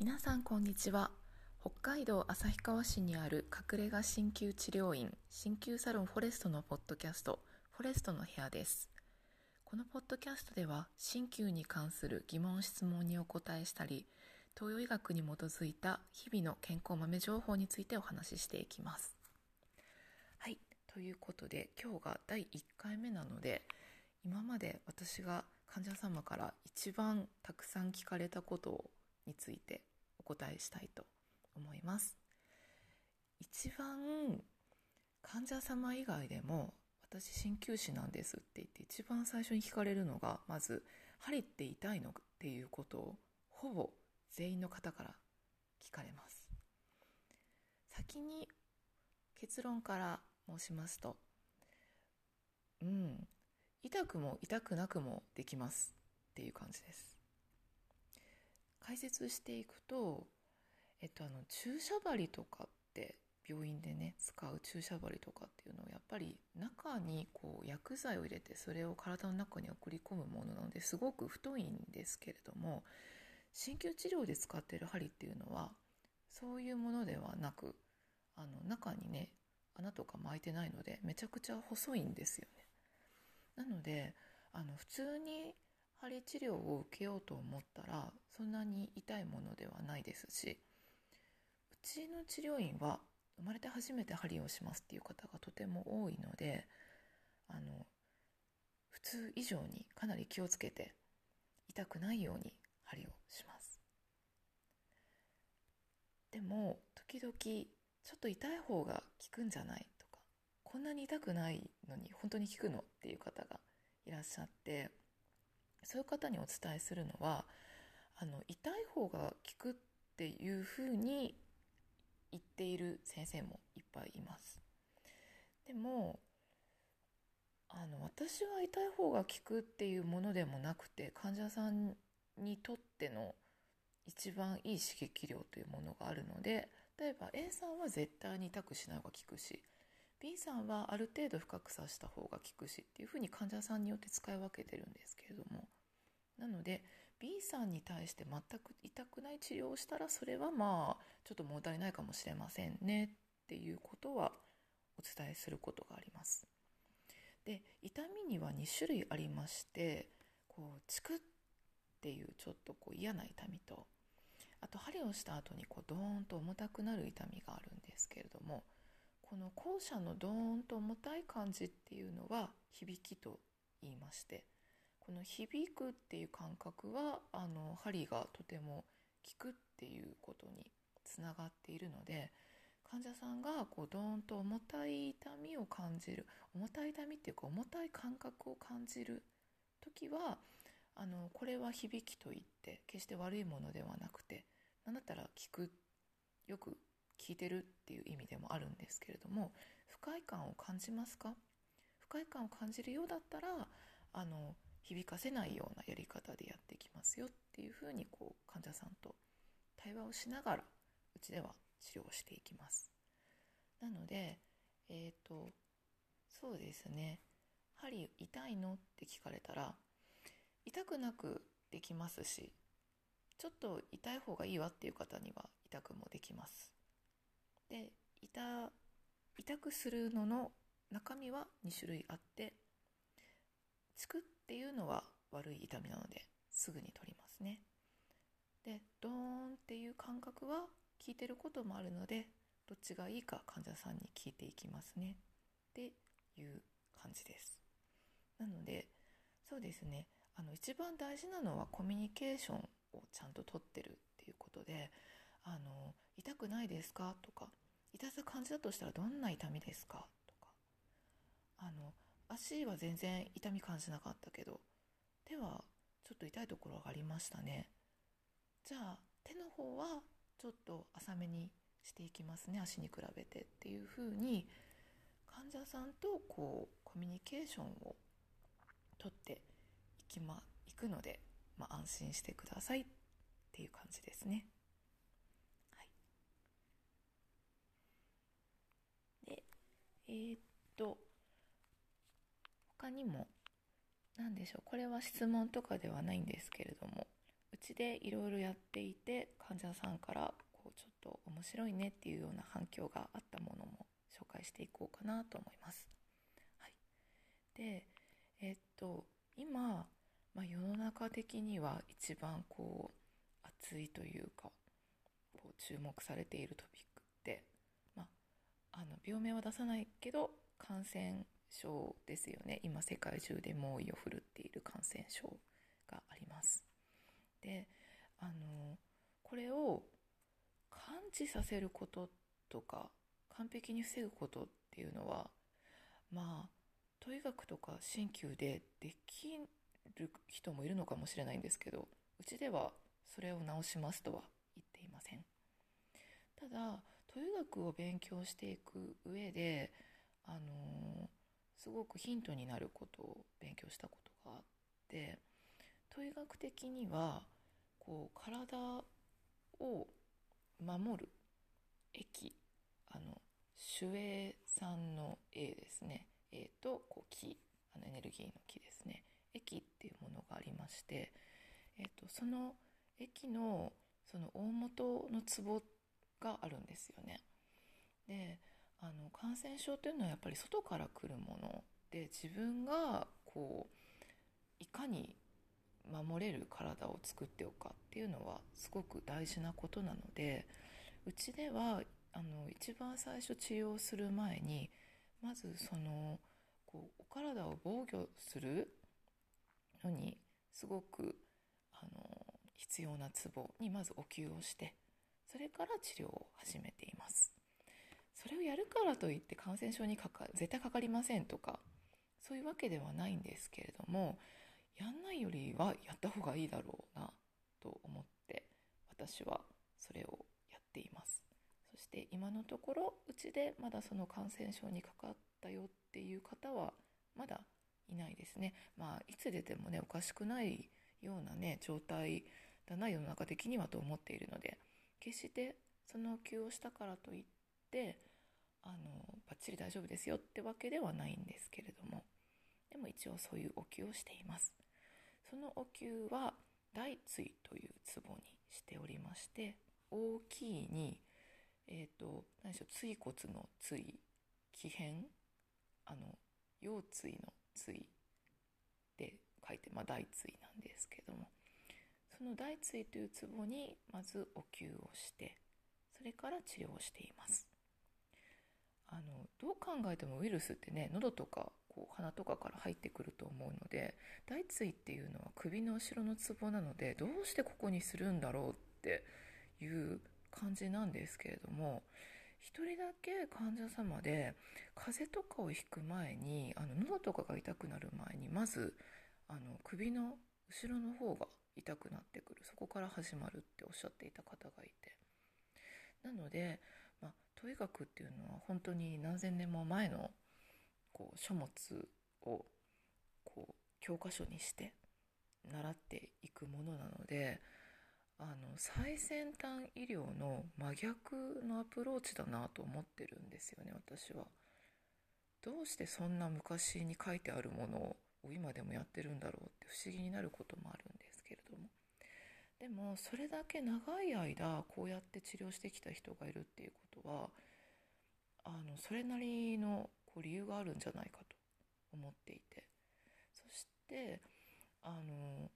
皆さんこんにちは。北海道旭川市にある隠れ家鍼灸治療院鍼灸サロンフォレストのポッドキャストフォレストの部屋です。このポッドキャストでは鍼灸に関する疑問質問にお答えしたり東洋医学に基づいた日々の健康豆情報についてお話ししていきます。はいということで今日が第1回目なので今まで私が患者様から一番たくさん聞かれたことをについてお答えしたいと思います。一番患者様以外でも私鍼灸師なんですって言って一番最初に聞かれるのがまず針って痛いのっていうことをほぼ全員の方から聞かれます。先に結論から申しますとうん痛くも痛くなくもできますっていう感じです。解説していくとえっとあの注射針とかって病院でね使う注射針とかっていうのはやっぱり中にこう薬剤を入れてそれを体の中に送り込むものなのですごく太いんですけれども鍼灸治療で使ってる針っていうのはそういうものではなくあの中にね穴とか巻いてないのでめちゃくちゃ細いんですよね。なのであの普通に針治療を受けようと思ったらそんなに痛いものではないですしうちの治療院は生まれて初めて針をしますっていう方がとても多いのであの普通以上にかなり気をつけて痛くないように針をします。でも時々ちょっと痛い方が効くんじゃないとかこんなに痛くないのに本当に効くのっていう方がいらっしゃってそういう方にお伝えするのはあの痛い方が効くっていうふうに言っている先生もいっぱいいます。でもあの私は痛い方が効くっていうものでもなくて患者さんにとっての一番いい刺激量というものがあるので例えば A さんは絶対に痛くしない方が効くし B さんはある程度深く刺した方が効くしっていうふうに患者さんによって使い分けてるんですけれどもなので B さんに対して全く痛くない治療をしたらそれはまあちょっと物足りないかもしれませんねっていうことはお伝えすることがあります。で痛みには2種類ありましてこうチクっていうちょっとこう嫌な痛みとあと針をした後にこうドーンと重たくなる痛みがあるんですけれどもこの後者のドーンと重たい感じっていうのは響きと言いましてこの響くっていう感覚はあの針がとても効くっていうことにつながっているので患者さんがこうドーンと重たい痛みを感じる重たい痛みっていうか重たい感覚を感じる時はあのこれは響きといって決して悪いものではなくて何だったら効くよく聞いてるっていう意味でもあるんですけれども不快感を感じますか？不快感を感じるようだったらあの響かせないようなやり方でやっていきますよっていうふうにこう患者さんと対話をしながらうちでは治療をしていきます。なのでえっ、ー、とそうですね針痛いの？って聞かれたら痛くなくできますしちょっと痛い方がいいわっていう方には痛くもできます。で痛痛くするのの中身は2種類あってチクっていうのは悪い痛みなのですぐに取りますね。でドーンっていう感覚は効いてることもあるのでどっちがいいか患者さんに聞いていきますね。っていう感じです。なのでそうですね。あの一番大事なのはコミュニケーションをちゃんととってるっていうことであの痛くないですか？とか痛さ感じたとしたらどんな痛みですか？とか。あの足は全然痛み感じなかったけど手はちょっと痛いところがありましたね。じゃあ手の方はちょっと浅めにしていきますね足に比べてっていうふうに患者さんとこうコミュニケーションをとっていき、ま、いくので、まあ、安心してくださいっていう感じですね。えー、っと他にも何でしょうこれは質問とかではないんですけれどもうちでいろいろやっていて患者さんからこうちょっと面白いねっていうような反響があったものも紹介していこうかなと思います。はい、でえっと今、まあ、世の中的には一番こう熱いというかこう注目されているトピックって、あ、の病名は出さないけど感染症ですよね。今世界中で猛威を振るっている感染症があります。であのこれを感知させることとか完璧に防ぐことっていうのはまあ統医学とか鍼灸でできる人もいるのかもしれないんですけどうちではそれを治しますとは言っていません。ただ統医学を勉強していく上であのすごくヒントになることを勉強したことがあって統医学的にはこう体を守る液あの守衛酸の A ですね。A とこう気あのエネルギーの気ですね。液っていうものがありまして、えーと、その液のその大元のツボがあるんですよね。であの感染症というのはやっぱり外から来るもので自分がこういかに守れる体を作っておくかっていうのはすごく大事なことなのでうちではあの一番最初治療する前にまずそのこうお体を防御するのにすごくあの必要なツボにまずお灸をしてそれから治療を始めています。それをやるからといって感染症にかか絶対かかりませんとかそういうわけではないんですけれどもやんないよりはやった方がいいだろうなと思って私はそれをやっています。そして今のところうちでまだその感染症にかかったよっていう方はまだいないですね。まあいつ出てもねおかしくないようなね状態だな世の中的にはと思っているので決してその急をしたからといってあのバッチリ大丈夫ですよってわけではないんですけれども。でも一応そういうお灸をしています。そのお灸は大椎というツボにしておりまして大きいにえっ、ー、と何でしょう椎骨の椎気変あの腰椎の椎で書いて、まあ、大椎なんですけども。その大椎というツボにまずお灸をしてそれから治療をしています。あのどう考えてもウイルスってね喉とかこう鼻とかから入ってくると思うので大椎っていうのは首の後ろのツボなのでどうしてここにするんだろうっていう感じなんですけれども1人だけ患者様で風邪とかをひく前にあの喉とかが痛くなる前にまずあの首の後ろの方が痛くなってくる。そこから始まるっておっしゃっていた方がいて。なので、まあ、統医学っていうのは本当に何千年も前のこう書物をこう教科書にして習っていくものなのであの最先端医療の真逆のアプローチだなと思ってるんですよね私は。どうしてそんな昔に書いてあるものを今でもやってるんだろうって不思議になることもあるんですでもそれだけ長い間こうやって治療してきた人がいるっていうことはあのそれなりのこう理由があるんじゃないかと思っていてそしてあの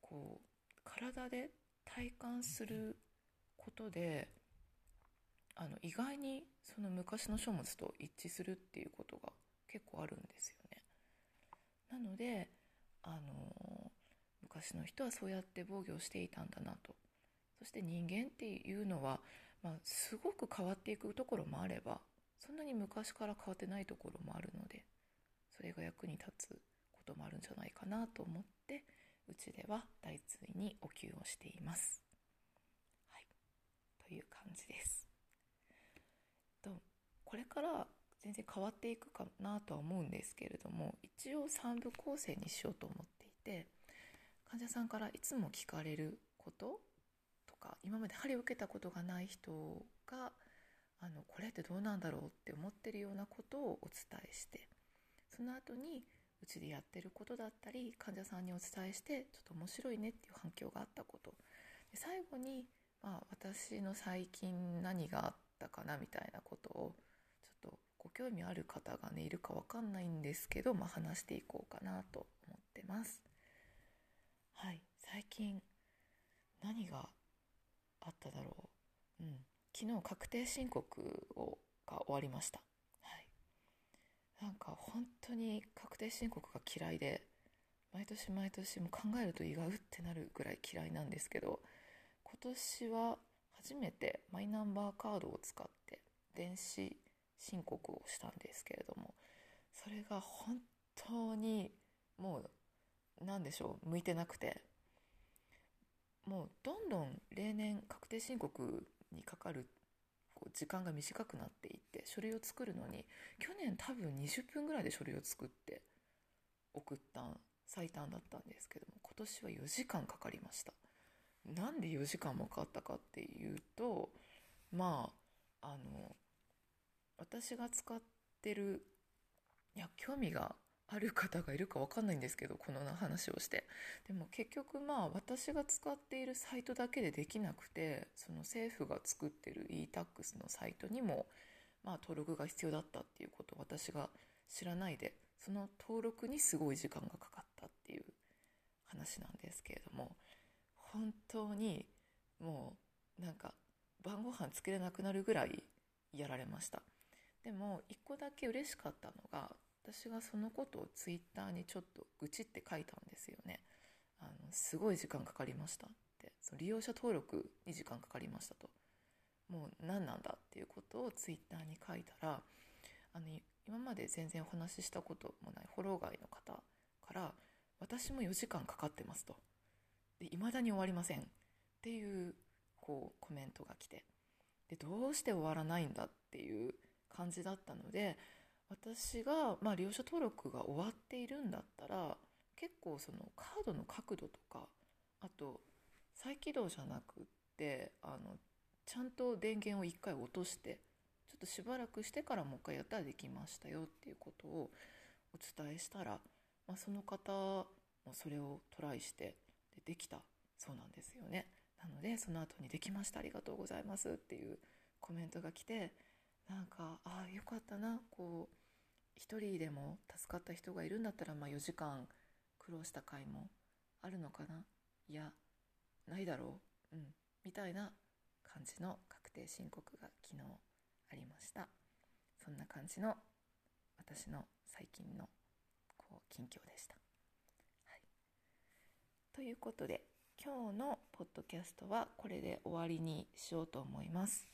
こう体で体感することであの意外にその昔の書物と一致するっていうことが結構あるんですよね。なのであの昔の人はそうやって防御していたんだなとそして人間っていうのは、まあ、すごく変わっていくところもあればそんなに昔から変わってないところもあるのでそれが役に立つこともあるんじゃないかなと思ってうちでは大椎にお灸をしています。はい、という感じです。とこれから全然変わっていくかなとは思うんですけれども一応3部構成にしようと思っていて患者さんからいつも聞かれることとか今まで針を受けたことがない人があのこれってどうなんだろうって思ってるようなことをお伝えしてその後にうちでやってることだったり患者さんにお伝えしてちょっと面白いねっていう反響があったことで最後に、まあ、私の最近何があったかなみたいなことをちょっとご興味ある方がねいるか分かんないんですけど、まあ、話していこうかなと思ってます。はい。最近何があっただろう、うん、昨日確定申告をが終わりました。はい。なんか本当に確定申告が嫌いで毎年毎年も考えると胃がうってなるぐらい嫌いなんですけど今年は初めてマイナンバーカードを使って電子申告をしたんですけれどもそれが本当にもう何でしょう？向いてなくて。もうどんどん例年確定申告にかかるこう時間が短くなっていって書類を作るのに去年多分20分ぐらいで書類を作って送った最短だったんですけども今年は4時間かかりました。なんで4時間もかかったかっていうとまああの私が使ってるいや興味がある方がいるか分かんないんですけどこの話をして。でも結局まあ私が使っているサイトだけでできなくてその政府が作ってる e-tax のサイトにもまあ登録が必要だったっていうことを私が知らないでその登録にすごい時間がかかったっていう話なんですけれども本当にもうなんか晩ご飯つけれなくなるぐらいやられました。でも一個だけ嬉しかったのが私がそのことをツイッターにちょっと愚痴って書いたんですよね。あのすごい時間かかりましたって。その利用者登録に時間かかりましたと。もう何なんだっていうことをツイッターに書いたらあの今まで全然お話ししたこともないフォロー外の方から私も4時間かかってますと。で未だに終わりませんっていうこうコメントが来て。でどうして終わらないんだっていう感じだったので私が、まあ、利用者登録が終わっているんだったら結構そのカードの角度とかあと再起動じゃなくってあのちゃんと電源を1回落としてちょっとしばらくしてからもう一回やったらできましたよっていうことをお伝えしたら、まあ、その方もそれをトライしてでできたそうなんですよね。なのでその後に「できましたありがとうございます」っていうコメントが来てなんかああよかったなこう一人でも助かった人がいるんだったら、まあ、4時間苦労した回もあるのかな。いやないだろう。うん。みたいな感じの確定申告が昨日ありました。そんな感じの私の最近のこう近況でした、はい、ということで今日のポッドキャストはこれで終わりにしようと思います。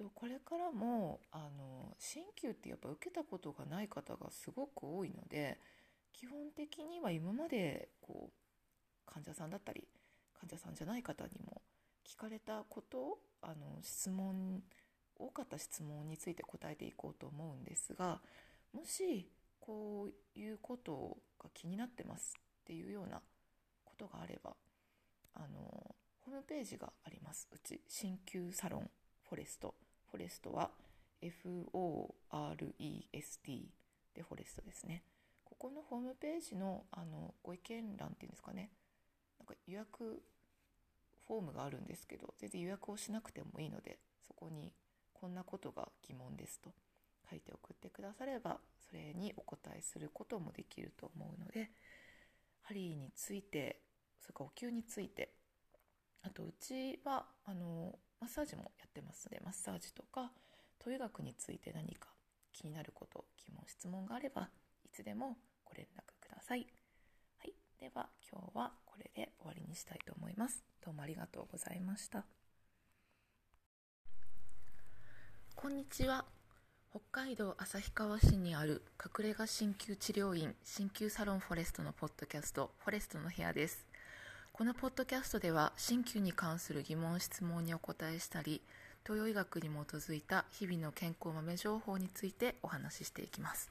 とこれからもあの鍼灸ってやっぱ受けたことがない方がすごく多いので基本的には今までこう患者さんだったり患者さんじゃない方にも聞かれたことあの質問多かった質問について答えていこうと思うんですがもしこういうことが気になってますっていうようなことがあればあのホームページがあります。うち鍼灸サロンフォレスト。フォレストは FOREST でフォレストですね。ここのホームページのあのご意見欄っていうんですかね、なんか予約フォームがあるんですけど、全然予約をしなくてもいいので、そこにこんなことが疑問ですと書いて送ってくだされば、それにお答えすることもできると思うので、針について、それからお灸について、あとうちはあのマッサージもやってますのでマッサージとか統医学について何か気になること疑問質問があればいつでもご連絡ください。はい、では今日はこれで終わりにしたいと思います。どうもありがとうございました。こんにちは。北海道旭川市にある隠れ家鍼灸治療院鍼灸サロンフォレストのポッドキャストフォレストの部屋です。このポッドキャストでは鍼灸に関する疑問質問にお答えしたり東洋医学に基づいた日々の健康豆情報についてお話ししていきます。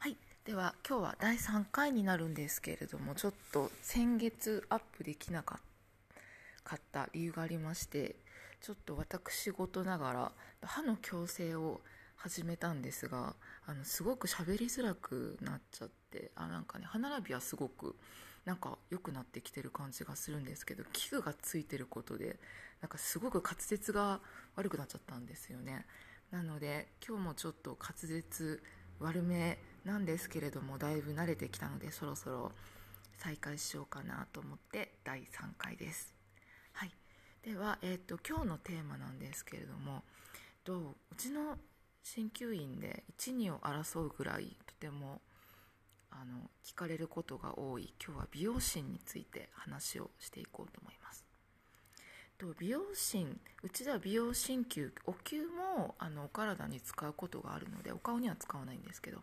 はい。では今日は第3回になるんですけれどもちょっと先月アップできなかった理由がありましてちょっと私事ながら歯の矯正を始めたんですがあのすごく喋りづらくなっちゃってあなんかね歯並びはすごくなんか良くなってきてる感じがするんですけど器具がついてることでなんかすごく滑舌が悪くなっちゃったんですよね。なので今日もちょっと滑舌悪めなんですけれどもだいぶ慣れてきたのでそろそろ再開しようかなと思って第3回です。はい。では、えーと、今日のテーマなんですけれどもとう？ちの鍼灸院で12を争うぐらいとてもあの聞かれることが多い今日は美容診について話をしていこうと思います。と美容診うちでは美容鍼灸お灸もあのお体に使うことがあるのでお顔には使わないんですけど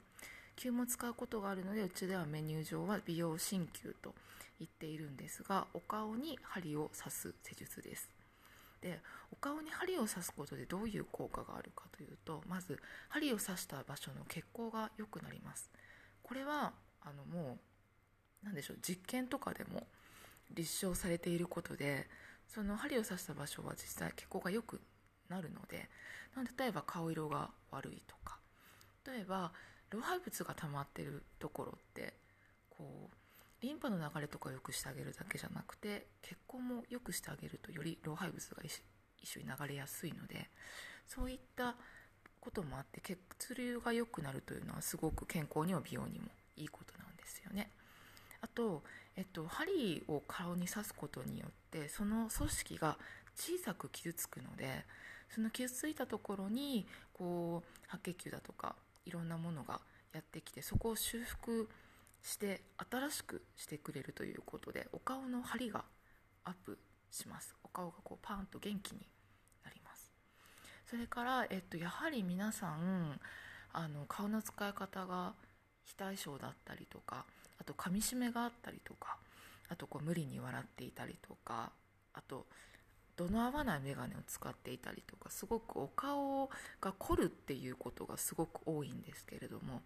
灸も使うことがあるのでうちではメニュー上は美容鍼灸と言っているんですがお顔に針を刺す施術です。でお顔に針を刺すことでどういう効果があるかというとまず針を刺した場所の血行が良くなります。これはあのもう何でしょう実験とかでも立証されていることでその針を刺した場所は実際血行が良くなるので例えば顔色が悪いとか例えば老廃物が溜まってるところってこうリンパの流れとかを良くしてあげるだけじゃなくて血行も良くしてあげるとより老廃物が一緒に流れやすいのでそういったこともあって血流が良くなるというのはすごく健康にも美容にもいいことなんですよね。あと、えっと、針を顔に刺すことによってその組織が小さく傷つくのでその傷ついたところにこう白血球だとかいろんなものがやってきてそこを修復して新しくしてくれるということでお顔の張りがアップしますお顔がこうパーンと元気にそれから、えっと、やはり皆さんあの顔の使い方が非対称だったりとかあと噛みしめがあったりとかあとこう無理に笑っていたりとかあと度の合わない眼鏡を使っていたりとかすごくお顔が凝るっていうことがすごく多いんですけれども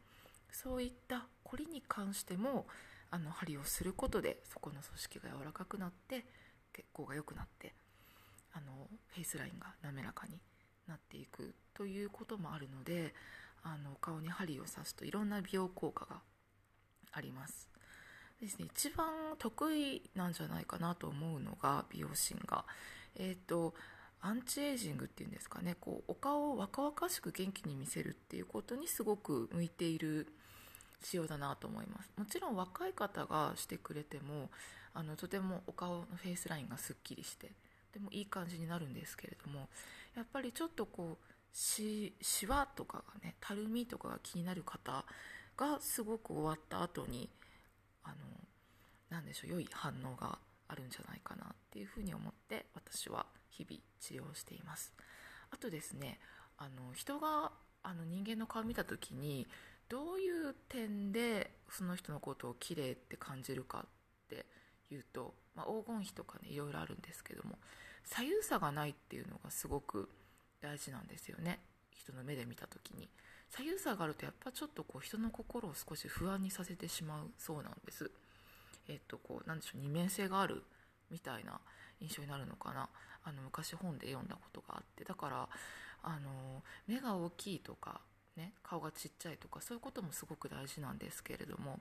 そういった凝りに関してもあの針をすることでそこの組織が柔らかくなって血行が良くなってあのフェイスラインが滑らかになっていくということもあるのであの顔に針を刺すといろんな美容効果があります。ですね一番得意なんじゃないかなと思うのが美容診が。えっ、ー、とアンチエイジングっていうんですかね。こうお顔を若々しく元気に見せるっていうことにすごく向いている仕様だなと思います。もちろん若い方がしてくれてもあのとてもお顔のフェイスラインがすっきりしてでもいい感じになるんですけれどもやっぱりちょっとこうししわとかがねたるみとかが気になる方がすごく終わった後にあの何でしょう良い反応があるんじゃないかなっていうふうに思って私は日々治療しています。あとですねあの人があの人間の顔見た時にどういう点でその人のことを綺麗って感じるかっていうと、まあ、黄金比とかねいろいろあるんですけども左右差がないっていうのがすごく大事なんですよね。人の目で見た時に。左右差があるとやっぱちょっとこう人の心を少し不安にさせてしまうそうなんです。えっとこうなんでしょう二面性があるみたいな印象になるのかな。あの昔本で読んだことがあって。だからあの目が大きいとかね顔がちっちゃいとかそういうこともすごく大事なんですけれども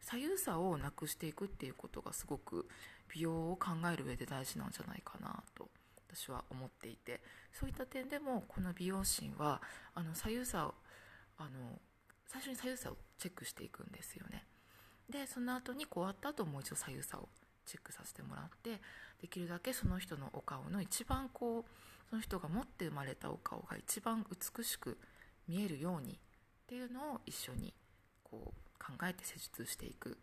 左右差をなくしていくっていうことがすごく美容を考える上で大事なんじゃないかなと私は思っていてそういった点でもこの美容診はあの左右差をあの最初に左右差をチェックしていくんですよね。でその後に終わった後もう一度左右差をチェックさせてもらってできるだけその人のお顔の一番こうその人が持って生まれたお顔が一番美しく見えるようにっていうのを一緒にこう考えて施術していく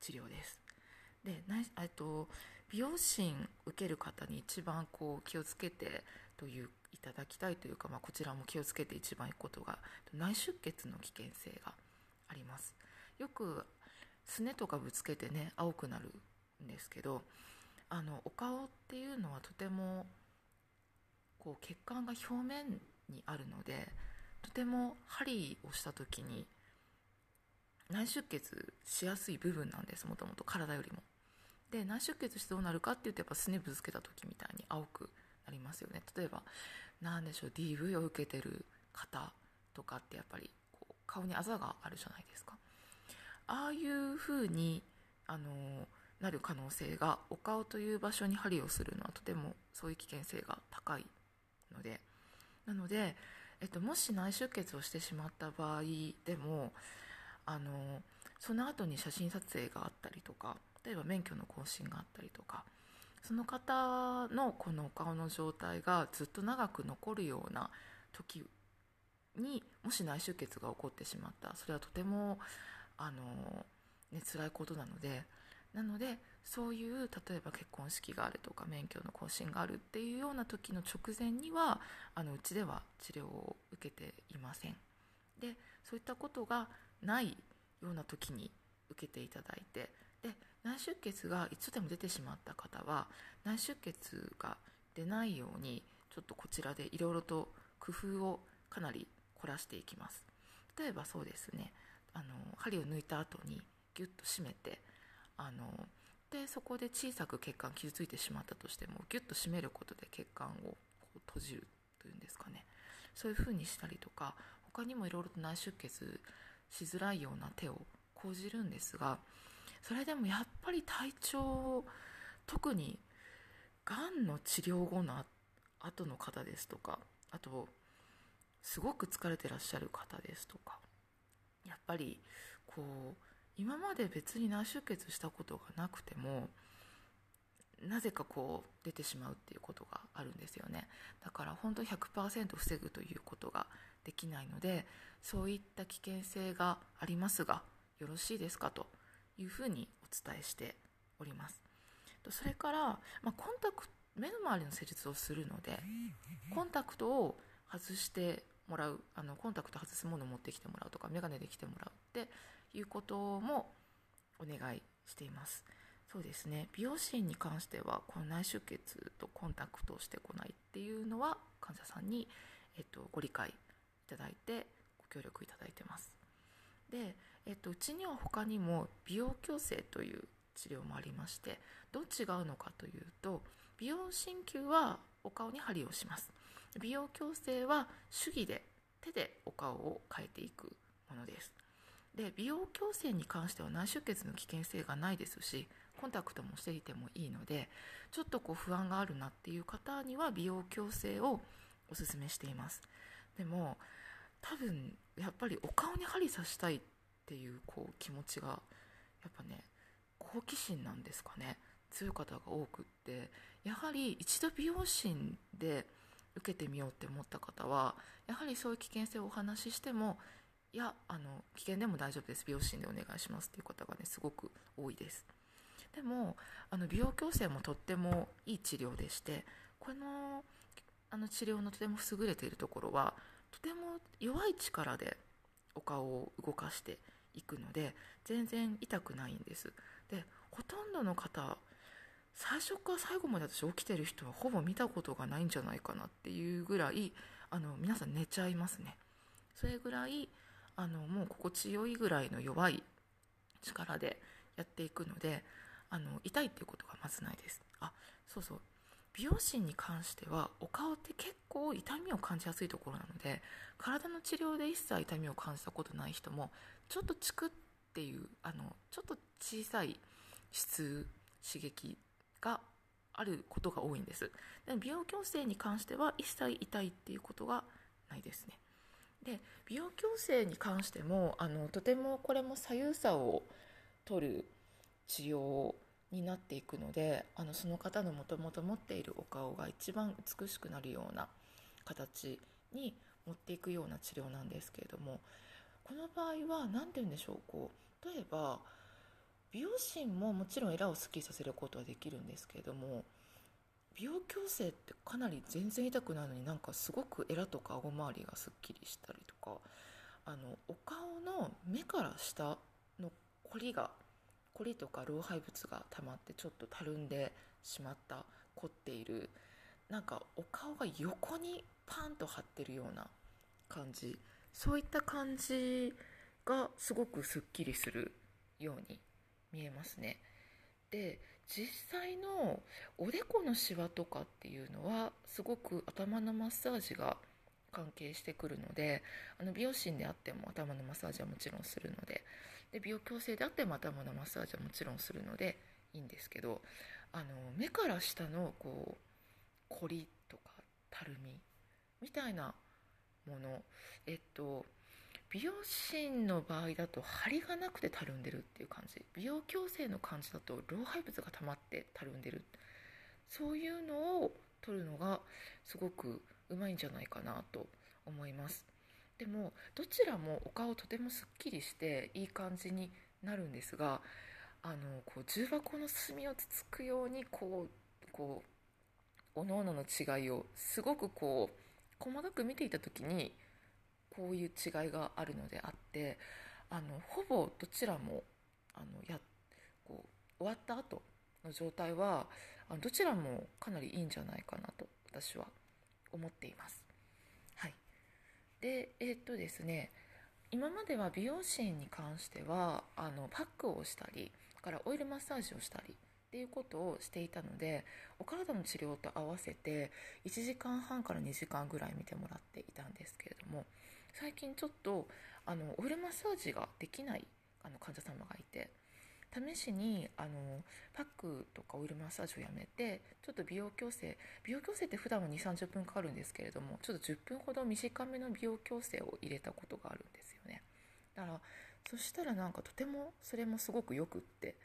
治療です。でえっと美容診受ける方に一番こう気をつけてといういただきたいというか、まあ、こちらも気をつけて一番いくことが内出血の危険性があります。よくすねとかぶつけてね青くなるんですけどあのお顔っていうのはとてもこう血管が表面にあるのでとても針をした時に内出血しやすい部分なんですもともと体よりも。で内出血してどうなるかっていうとやっぱすねぶつけた時みたいに青くなりますよね。例えば何でしょう DV を受けてる方とかってやっぱりこう顔にあざがあるじゃないですか。ああいう風にあのなる可能性がお顔という場所に針をするのはとてもそういう危険性が高いので。なので、えっと、もし内出血をしてしまった場合でもあのその後に写真撮影があったりとか例えば免許の更新があったりとかその方のこのお顔の状態がずっと長く残るような時にもし内出血が起こってしまったそれはとてもあの、ね、辛いことなのでなのでそういう例えば結婚式があるとか免許の更新があるっていうような時の直前にはあのうちでは治療を受けていません。でそういったことがないような時に受けていただいてで内出血が一度でも出てしまった方は内出血が出ないようにちょっとこちらでいろいろと工夫をかなり凝らしていきます。例えばそうですね。あの針を抜いた後にギュッと締めてあのでそこで小さく血管傷ついてしまったとしてもギュッと締めることで血管をこう閉じるというんですかね。そういう風にしたりとか他にもいろいろと内出血しづらいような手を講じるんですがそれでもやっぱり体調特にがんの治療後の後の方ですとかあとすごく疲れてらっしゃる方ですとかやっぱりこう今まで別に内出血したことがなくてもなぜかこう出てしまうっていうことがあるんですよね。だから本当に100%防ぐということができないのでそういった危険性がありますがよろしいですかというふうに伝えしております。それから、まあ、コンタクト目の周りの施術をするのでコンタクトを外してもらうあのコンタクト外すものを持ってきてもらうとか眼鏡で来てもらうっていうこともお願いしています。そうですね。美容師に関してはこの内出血とコンタクトをしてこないっていうのは患者さんに、えっと、ご理解いただいてご協力いただいてます。で、えっと、うちには他にも美容矯正という治療もありましてどう違うのかというと美容鍼灸はお顔に針をします。美容矯正は手技で手でお顔を変えていくものです。で美容矯正に関しては内出血の危険性がないですしコンタクトもしていてもいいのでちょっとこう不安があるなっていう方には美容矯正をおすすめしています。でも多分やっぱりお顔に針刺したいってていうこう気持ちがやっぱね好奇心なんですかね。強い方が多くって。やはり一度美容師で受けてみようって思った方はやはりそういう危険性をお話ししてもいやあの危険でも大丈夫です。美容師でお願いしますっていう方がねすごく多いです。でもあの美容矯正もとってもいい治療でしてこのあの治療のとても優れているところはとても弱い力でお顔を動かしていくので全然痛くないんです。でほとんどの方最初から最後まで私起きてる人はほぼ見たことがないんじゃないかなっていうぐらいあの皆さん寝ちゃいますね。それぐらいあのもう心地よいぐらいの弱い力でやっていくのであの痛いっていうことがまずないです。あそうそう。美容師に関してはお顔って結構痛みを感じやすいところなので体の治療で一切痛みを感じたことない人もちょっとチクっていうあのちょっと小さい質刺激があることが多いんです。美容矯正に関しては一切痛いっていうことがないですね。で美容矯正に関してもあのとてもこれも左右差を取る治療になっていくのであのその方のもともと持っているお顔が一番美しくなるような形に持っていくような治療なんですけれどもこの場合は何て言うんでしょうこう例えば美容師ももちろんエラをスッキリさせることはできるんですけれども美容矯正ってかなり全然痛くないのになんかすごくエラとか顎周りがすっきりしたりとかあのお顔の目から下の凝りが凝りとか老廃物が溜まってちょっとたるんでしまった凝っているなんかお顔が横にパンと張ってるような感じそういった感じがすごくすっきりするように見えますね。で実際のおでこのシワとかっていうのはすごく頭のマッサージが関係してくるのであの美容師であっても頭のマッサージはもちろんするのでで美容矯正であっても頭のマッサージはもちろんするのでいいんですけどあの目から下のこう凝りとかたるみみたいなもの。えっと美容師の場合だと張りがなくてたるんでるっていう感じ。美容矯正の感じだと老廃物が溜まってたるんでる。そういうのを取るのがすごくうまいんじゃないかなと思います。でもどちらもお顔とてもすっきりしていい感じになるんですがあのこう重箱の隅をつつくようにこうこうおのおのの違いをすごくこう細かく見ていた時にこういう違いがあるのであってあのほぼどちらもあのやこう終わった後の状態はあのどちらもかなりいいんじゃないかなと私は思っています。はい、でえー、っとですね今までは美容師に関してはあのパックをしたりからオイルマッサージをしたりっていうことをしていたのでお体の治療と合わせて1時間半から2時間ぐらい見てもらっていたんですけれども最近ちょっとあのオイルマッサージができないあの患者様がいて試しにあのパックとかオイルマッサージをやめてちょっと美容矯正美容矯正って普段は2 3 0分かかるんですけれどもちょっと10分ほど短めの美容矯正を入れたことがあるんですよね。だからそしたらなんかとてもそれもすごくよくって。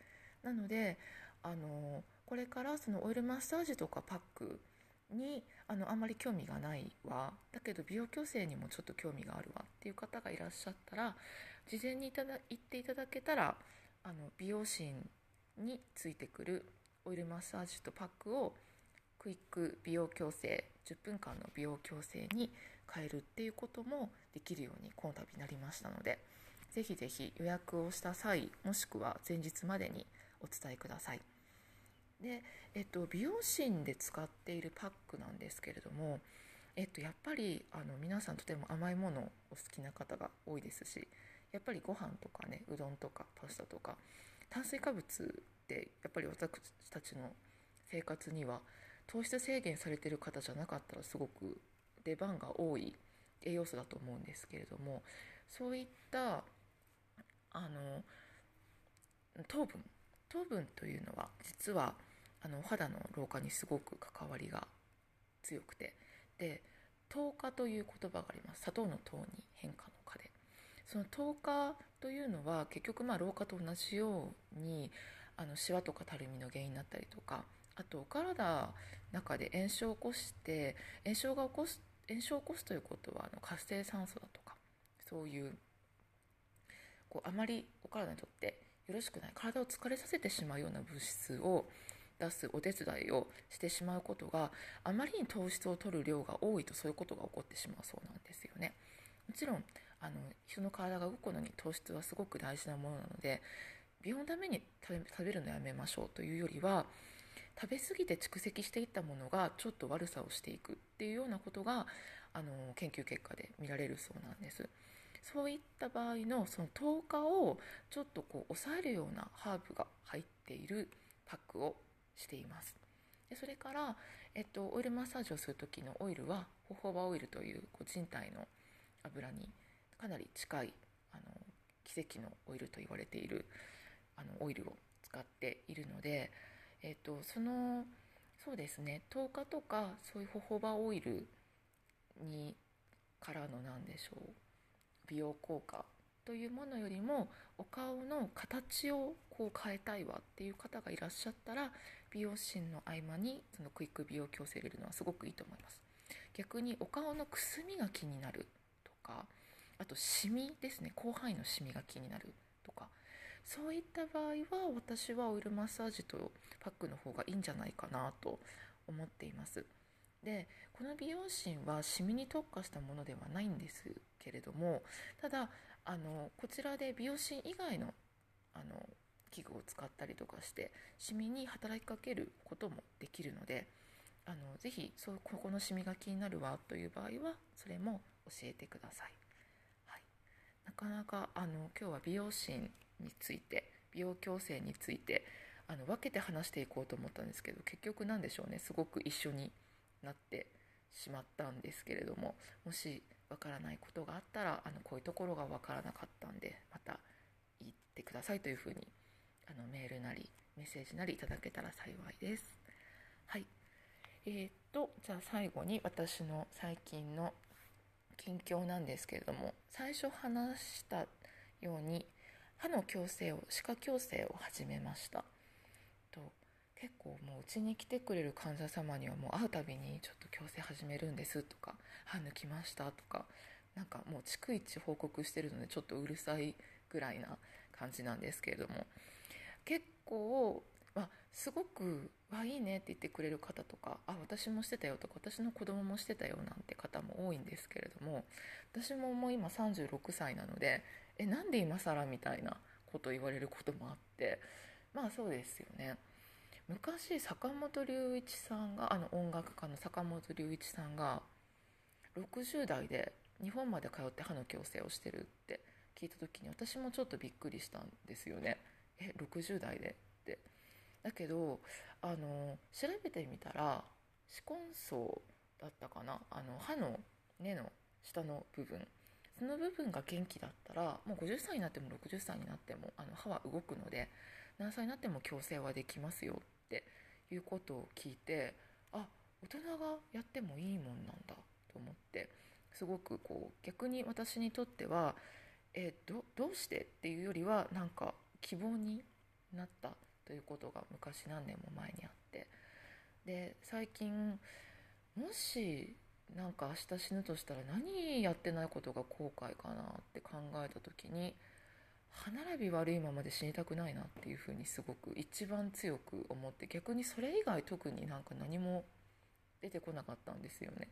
なのであのこれからそのオイルマッサージとかパックにあのあんまり興味がないわだけど美容矯正にもちょっと興味があるわっていう方がいらっしゃったら事前にいただ言っていただけたらあの美容師についてくるオイルマッサージとパックをクイック美容矯正10分間の美容矯正に変えるっていうこともできるようにこの度なりましたのでぜひぜひ予約をした際もしくは前日までにお伝えください。で、えっと、美容芯で使っているパックなんですけれども、えっと、やっぱりあの皆さんとても甘いものお好きな方が多いですしやっぱりご飯とかねうどんとかパスタとか炭水化物ってやっぱり私たちの生活には糖質制限されてる方じゃなかったらすごく出番が多い栄養素だと思うんですけれどもそういったあの糖分糖分というのは実はあのお肌の老化にすごく関わりが強くて。で糖化という言葉があります。砂糖の糖に変化の化で。その糖化というのは結局まあ老化と同じようにあのシワとかたるみの原因になったりとかあとお体の中で炎症を起こして炎症が起こす炎症を起こすということはあの活性酸素だとかそういうこうあまりお体にとってよろしくない体を疲れさせてしまうような物質を出すお手伝いをしてしまうことがあまりに糖質を取る量が多いとそういうことが起こってしまうそうなんですよねもちろんあの人の体が動くのに糖質はすごく大事なものなので美容のために食べるのやめましょうというよりは食べ過ぎて蓄積していったものがちょっと悪さをしていくっていうようなことがあの研究結果で見られるそうなんです。そういった場合のその糖化をちょっとこう抑えるようなハーブが入っているパックをしています。でそれから、えっと、オイルマッサージをする時のオイルはホホバオイルというこう人体の油にかなり近いあの奇跡のオイルと言われているあのオイルを使っているので、えっと、そのそうですね糖化とかそういうホホバオイルにからの何でしょう美容効果というものよりもお顔の形をこう変えたいわっていう方がいらっしゃったら美容師の合間にそのクイック美容矯正入れるのはすごくいいと思います。逆にお顔のくすみが気になるとかあとシミですね。広範囲のシミが気になるとか。そういった場合は私はオイルマッサージとパックの方がいいんじゃないかなと思っています。でこの美容芯はシミに特化したものではないんですけれどもただあのこちらで美容芯以外のあの器具を使ったりとかしてシミに働きかけることもできるのであのぜひそうここのシミが気になるわという場合はそれも教えてください、はい、なかなかあの今日は美容芯について美容矯正についてあの分けて話していこうと思ったんですけど結局何でしょうねすごく一緒になってしまったんですけれどももしわからないことがあったらあのこういうところがわからなかったんでまた言ってくださいというふうにあのメールなりメッセージなりいただけたら幸いです。はい。えー、っとじゃあ最後に私の最近の近況なんですけれども最初話したように歯の矯正を歯科矯正を始めました。と結構もううちに来てくれる患者様にはもう会うたびにちょっと矯正始めるんですとか歯抜きましたとかなんかもう逐一報告してるのでちょっとうるさいぐらいな感じなんですけれども。構、あ、すごく「わいいね」って言ってくれる方とか「あ私もしてたよ」とか「私の子供もしてたよ」なんて方も多いんですけれども私ももう今36歳なので「えなんで今更?」みたいなこと言われることもあってまあそうですよね。昔坂本龍一さんがあの音楽家の坂本龍一さんが60代で日本まで通って歯の矯正をしてるって聞いた時に私もちょっとびっくりしたんですよね。え60代で？って。だけどあの調べてみたら歯根層だったかな？あの歯の根の下の部分。その部分が元気だったらもう50歳になっても60歳になってもあの歯は動くので何歳になっても矯正はできますよっていうことを聞いてあ大人がやってもいいもんなんだと思ってすごくこう逆に私にとってはえどどうして？っていうよりはなんか希望になったということが昔何年も前にあってで最近もしなんか明日死ぬとしたら何やってないことが後悔かなって考えた時に歯並び悪いままで死にたくないなっていうふうにすごく一番強く思って逆にそれ以外特になんか何も出てこなかったんですよね。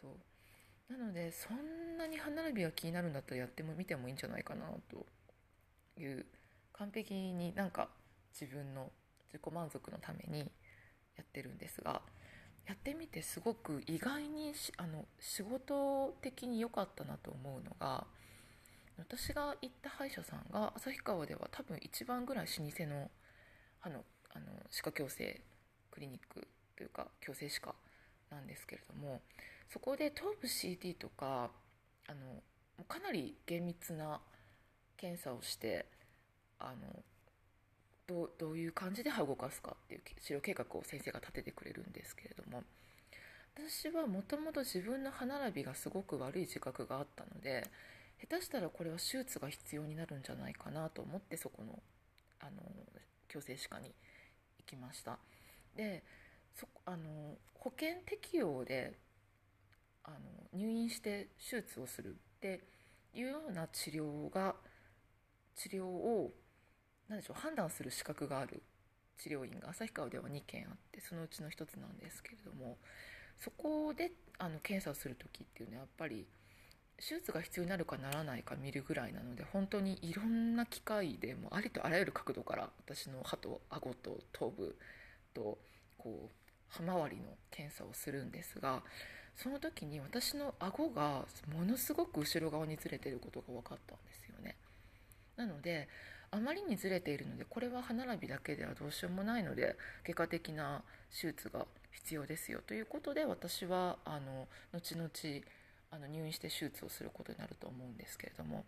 そうなのでそんなに歯並びが気になるんだったらやってもみてもいいんじゃないかなという完璧になんか自分の自己満足のためにやってるんですがやってみてすごく意外にあの仕事的に良かったなと思うのが私が行った歯医者さんが旭川では多分一番ぐらい老舗の歯のあの歯科矯正クリニックというか矯正歯科なんですけれどもそこで頭部 CT とかあのかなり厳密な検査をしてあのどうどういう感じで歯を動かすかっていう治療計画を先生が立ててくれるんですけれども私はもともと自分の歯並びがすごく悪い自覚があったので下手したらこれは手術が必要になるんじゃないかなと思ってそこのあの矯正歯科に行きました。でそあの保険適用であの入院して手術をするっていうような治療が治療を何でしょう判断する資格がある治療院が旭川では2件あってそのうちの1つなんですけれどもそこであの検査をする時っていうのはやっぱり手術が必要になるかならないか見るぐらいなので本当にいろんな機械でもありとあらゆる角度から私の歯と顎と頭部とこう歯周りの検査をするんですがその時に私の顎がものすごく後ろ側にずれてることが分かったんですよね。なのであまりにずれているのでこれは歯並びだけではどうしようもないので外科的な手術が必要ですよということで私はあの後々あの入院して手術をすることになると思うんですけれども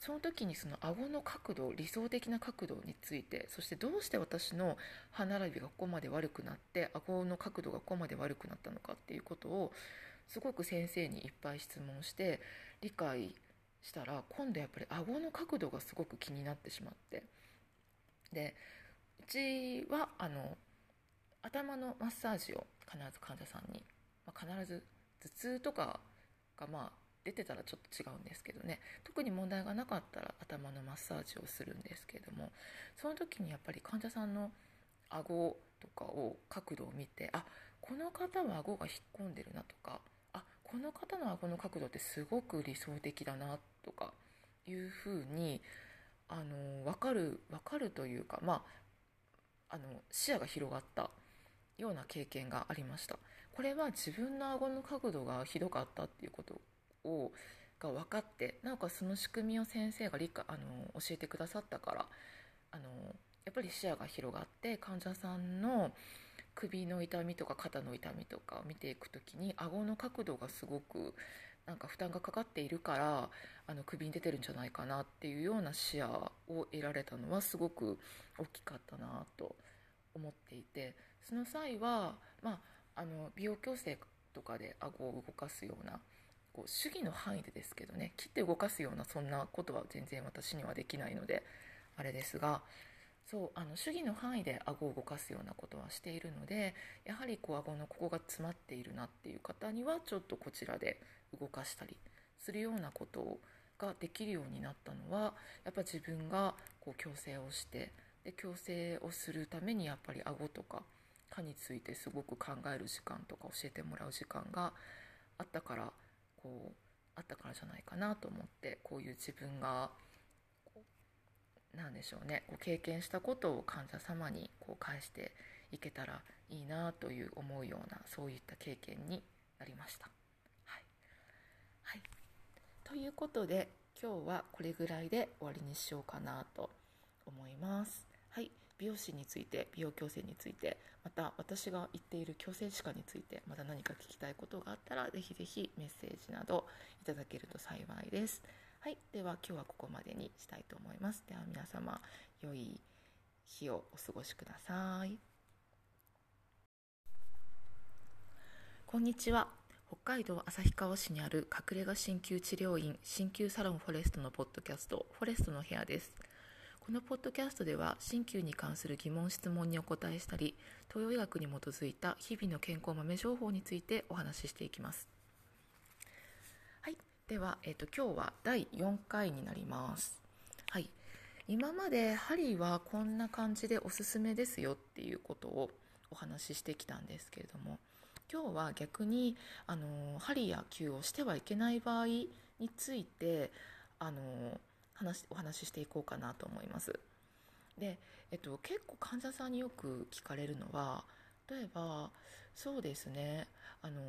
その時にその顎の角度理想的な角度についてそしてどうして私の歯並びがここまで悪くなって顎の角度がここまで悪くなったのかっていうことをすごく先生にいっぱい質問して理解してしたら今度やっぱり顎の角度がすごく気になってしまって。でうちはあの頭のマッサージを必ず患者さんに、まあ、必ず頭痛とかがまあ出てたらちょっと違うんですけどね。特に問題がなかったら頭のマッサージをするんですけれども。その時にやっぱり患者さんの顎とかを角度を見てあこの方は顎が引っ込んでるなとかあこの方の顎の角度ってすごく理想的だなとかいうふうにあの分かる分かるというかまああの視野が広がったような経験がありました。これは自分の顎の角度がひどかったっていうことをが分かってなおかその仕組みを先生が理解あの教えてくださったからあのやっぱり視野が広がって患者さんの首の痛みとか肩の痛みとかを見ていく時に顎の角度がすごくなんか負担がかかっているからあの首に出てるんじゃないかなっていうような視野を得られたのはすごく大きかったなと思っていてその際は、まあ、あの美容矯正とかで顎を動かすようなこう主義の範囲でですけどね切って動かすようなそんなことは全然私にはできないのであれですがそうあの主義の範囲で顎を動かすようなことはしているのでやはりこう顎のここが詰まっているなっていう方にはちょっとこちらで動かしたりするようなことができるようになったのはやっぱ自分がこう矯正をしてで矯正をするためにやっぱり顎とか歯についてすごく考える時間とか教えてもらう時間があったからこうあったからじゃないかなと思ってこういう自分が何でしょうねこう経験したことを患者様にこう返していけたらいいなという思うようなそういった経験になりました。はい、はい、ということで今日はこれぐらいで終わりにしようかなと思います。はい、美容師について美容矯正についてまた私が言っている矯正歯科についてまた何か聞きたいことがあったらぜひぜひメッセージなどいただけると幸いです。はい、では今日はここまでにしたいと思います。では皆様良い日をお過ごしください。こんにちは。北海道旭川市にある隠れ家鍼灸治療院鍼灸サロンフォレストのポッドキャストフォレストの部屋です。このポッドキャストでは鍼灸に関する疑問質問にお答えしたり東洋医学に基づいた日々の健康豆情報についてお話ししていきます。では、えーと、今日は第4回になります。はい、今まで針はこんな感じでおすすめですよっていうことをお話ししてきたんですけれども今日は逆にあの針や灸をしてはいけない場合についてあの話お話ししていこうかなと思います。で、えっと、結構患者さんによく聞かれるのは例えばそうですねあの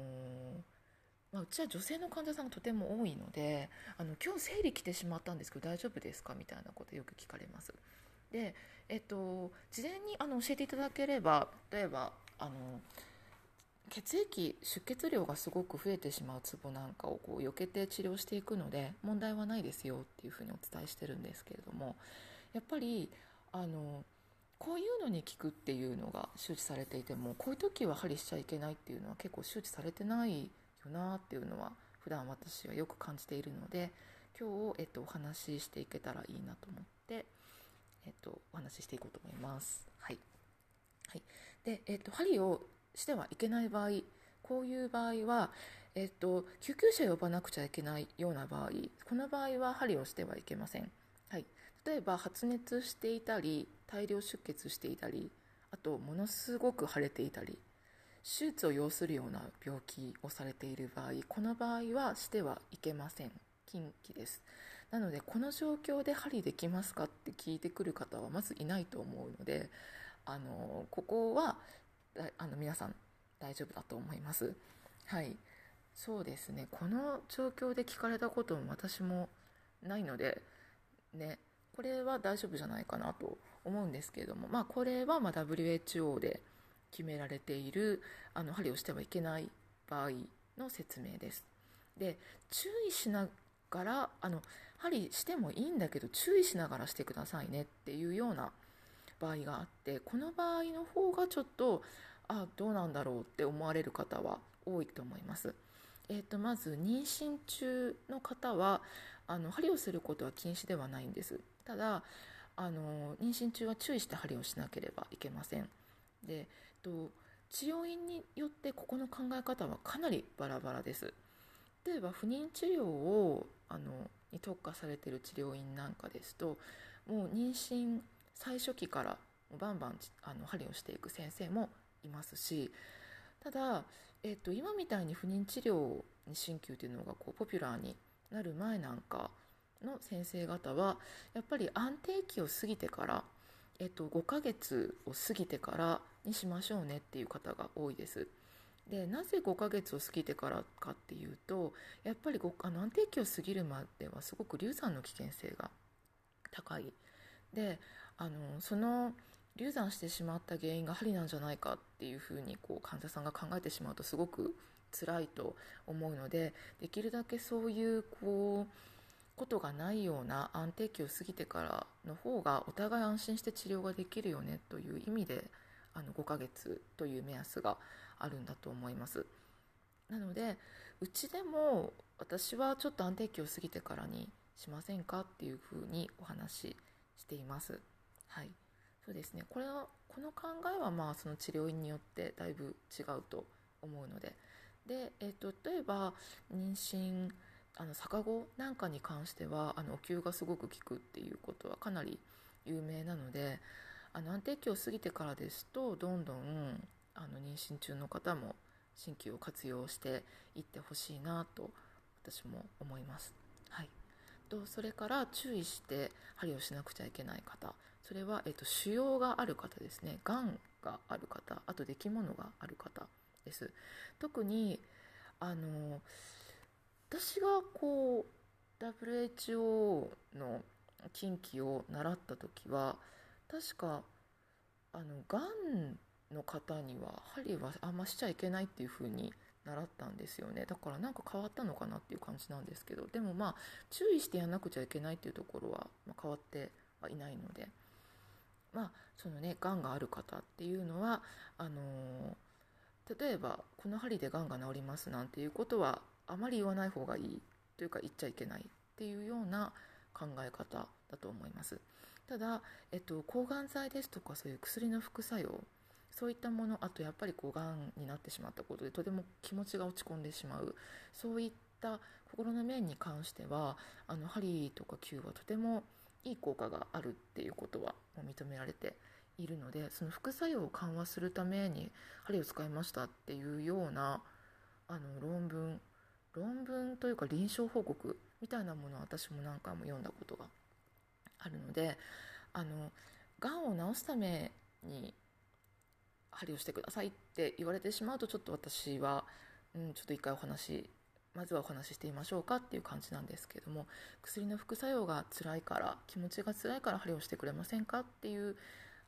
まあ、うちは女性の患者さんがとても多いのであの今日生理来てしまったんですけど大丈夫ですか？みたいなことよく聞かれます。で、えっと、事前にあの教えていただければ例えばあの血液出血量がすごく増えてしまうツボなんかをこう避けて治療していくので問題はないですよっていうふうにお伝えしてるんですけれどもやっぱりあのこういうのに効くっていうのが周知されていてもこういう時は針しちゃいけないっていうのは結構周知されてないよなっていうのは普段私はよく感じているので今日、えっと、お話ししていけたらいいなと思って、えっと、お話ししていこうと思います。はい、はい、で、えっと、針をしてはいけない場合こういう場合は、えっと、救急車呼ばなくちゃいけないような場合この場合は針をしてはいけません。はい、例えば発熱していたり大量出血していたりあとものすごく腫れていたり手術を要するような病気をされている場合この場合はしてはいけません。禁忌です。なのでこの状況で針できますかって聞いてくる方はまずいないと思うのであのここはあの皆さん大丈夫だと思います。はい。そうですね。この状況で聞かれたことも私もないのでね。これは大丈夫じゃないかなと思うんですけれどもまあこれはま WHO で決められているあの針をしてはいけない場合の説明です。で注意しながらあの針してもいいんだけど注意しながらしてくださいねっていうような場合があってこの場合の方がちょっとあどうなんだろうって思われる方は多いと思います。えーと、まず妊娠中の方はあの針をすることは禁止ではないんですただあの妊娠中は注意して針をしなければいけませんでと治療院によってここの考え方はかなりバラバラです。例えば不妊治療をあのに特化されている治療院なんかですともう妊娠最初期からバンバンあの針をしていく先生もいますしただ、えっと、今みたいに不妊治療に鍼灸というのがこうポピュラーになる前なんかの先生方はやっぱり安定期を過ぎてから、えっと、5ヶ月を過ぎてからにしましょうねっていう方が多いです。でなぜ5ヶ月を過ぎてからかっていうとやっぱりあの安定期を過ぎるまではすごく流産の危険性が高いであのその流産してしまった原因が針なんじゃないかっていうふうにこう患者さんが考えてしまうとすごく辛いと思うのでできるだけそういうこうことがないような安定期を過ぎてからの方がお互い安心して治療ができるよねという意味であの5ヶ月という目安があるんだと思います。なのでうちでも私はちょっと安定期を過ぎてからにしませんかっていうふうにお話ししています。はい、そうですね。これはこの考えはまあその治療院によってだいぶ違うと思うので、で、えーと、例えば妊娠あの逆子なんかに関してはあのお灸がすごく効くっていうことはかなり有名なのであの安定期を過ぎてからですとどんどんあの妊娠中の方も鍼灸を活用していってほしいなと私も思います。はい、とそれから注意して針をしなくちゃいけない方。それは、えっと、腫瘍がある方ですね。がんがある方。あと出来物がある方です。特にあの私がこう WHO の近畿を習った時は確かあのがんの方には針はあんましちゃいけないっていう風に習ったんですよね。だからなんか変わったのかなっていう感じなんですけどでもまあ注意してやんなくちゃいけないっていうところは、ま変わってはいないので。まあそのねがんがある方っていうのはあのー、例えばこの針でがんが治りますなんていうことはあまり言わない方がいいというか言っちゃいけないっていうような考え方だと思います。ただ、えっと、抗がん剤ですとかそういう薬の副作用そういったものあとやっぱりこうがんになってしまったことでとても気持ちが落ち込んでしまうそういった心の面に関してはあの針とか球はとてもいい効果があるっていうことはもう認められているのでその副作用を緩和するために針を使いましたっていうようなあの論文論文というか臨床報告みたいなものを私も何回も読んだことがあるのであのがんを治すために針をしてくださいって言われてしまうとちょっと私は、うん、ちょっと一回お話まずはお話ししてみましょうかっていう感じなんですけども薬の副作用が辛いから気持ちが辛いから針をしてくれませんかっていう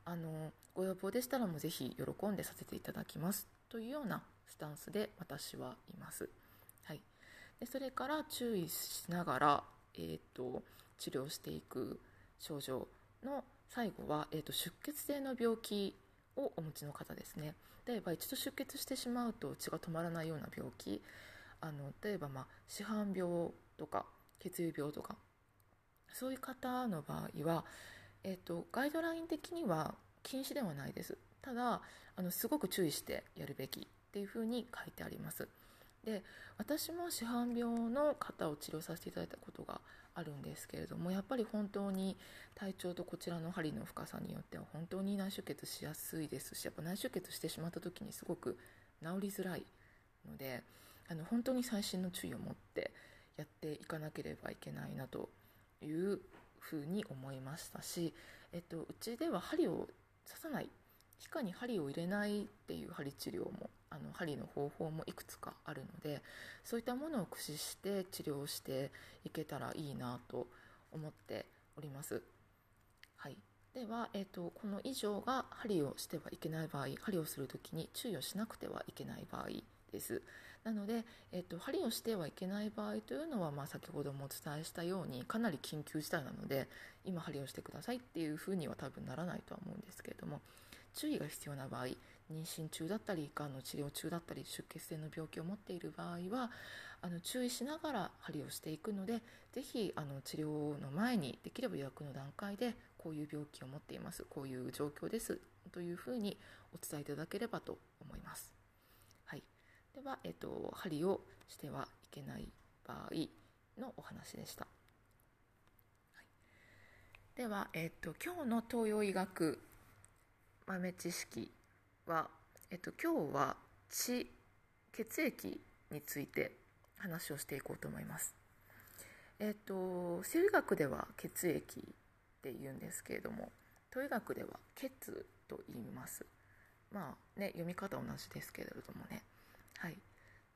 あのご要望でしたらもうぜひ喜んでさせていただきますというようなスタンスで私はいます。でそれから注意しながら、えーと、治療していく症状の最後は、えーと出血性の病気をお持ちの方ですね。例えば一度出血してしまうと血が止まらないような病気。あの例えばまあ市販病とか血友病とか。そういう方の場合は、えーと、ガイドライン的には禁止ではないです。ただあのすごく注意してやるべきっていうふうに書いてあります。で私も市販病の方を治療させていただいたことがあるんですけれどもやっぱり本当に体調とこちらの針の深さによっては本当に内出血しやすいですしやっぱ内出血してしまった時にすごく治りづらいのであの本当に細心の注意を持ってやっていかなければいけないなというふうに思いましたし、えっと、うちでは針を刺さない皮下に針を入れないっていう針治療もあの針の方法もいくつかあるのでそういったものを駆使して治療していけたらいいなと思っております。はい、では、えーと、この以上が針をしてはいけない場合針をする時に注意をしなくてはいけない場合です。なので、えーと、針をしてはいけない場合というのは、まあ、先ほどもお伝えしたようにかなり緊急事態なので今針をしてくださいっていうふうには多分ならないとは思うんですけれども注意が必要な場合妊娠中だったりがんの治療中だったり出血性の病気を持っている場合はあの注意しながら針をしていくので是非あの治療の前にできれば予約の段階でこういう病気を持っていますこういう状況ですというふうにお伝えいただければと思います。はい、では、えっと、針をしてはいけない場合のお話でした。はい、では、えっと、今日の東洋医学豆知識は、えっと、今日は血血液について話をしていこうと思います。えっと生理学では血液って言うんですけれども東医学では血と言います。まあね読み方同じですけれどもね。はい。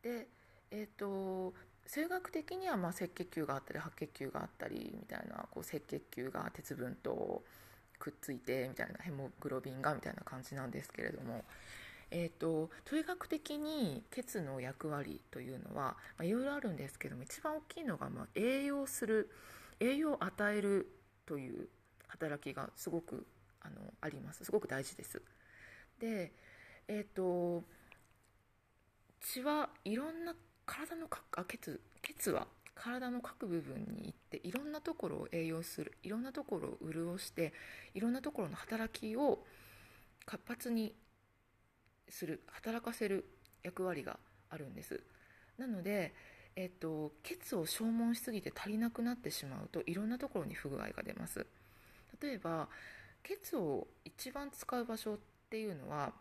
でえっと生学的にはま赤血球があったり白血球があったりみたいなこう赤血球が鉄分とくっついてみたいなヘモグロビンがみたいな感じなんですけれども、えーと、と医学的に血の役割というのは、いろいろあるんですけども一番大きいのが、まあ、栄養する栄養を与えるという働きがすごくあのありますすごく大事です。でえ、ー、と血はいろんな体のあ血血は体の各部分に行っていろんなところを栄養するいろんなところを潤していろんなところの働きを活発にする働かせる役割があるんです。なので、えっと、血を消耗しすぎて足りなくなってしまうといろんなところに不具合が出ます。例えば血を一番使う場所っていうのは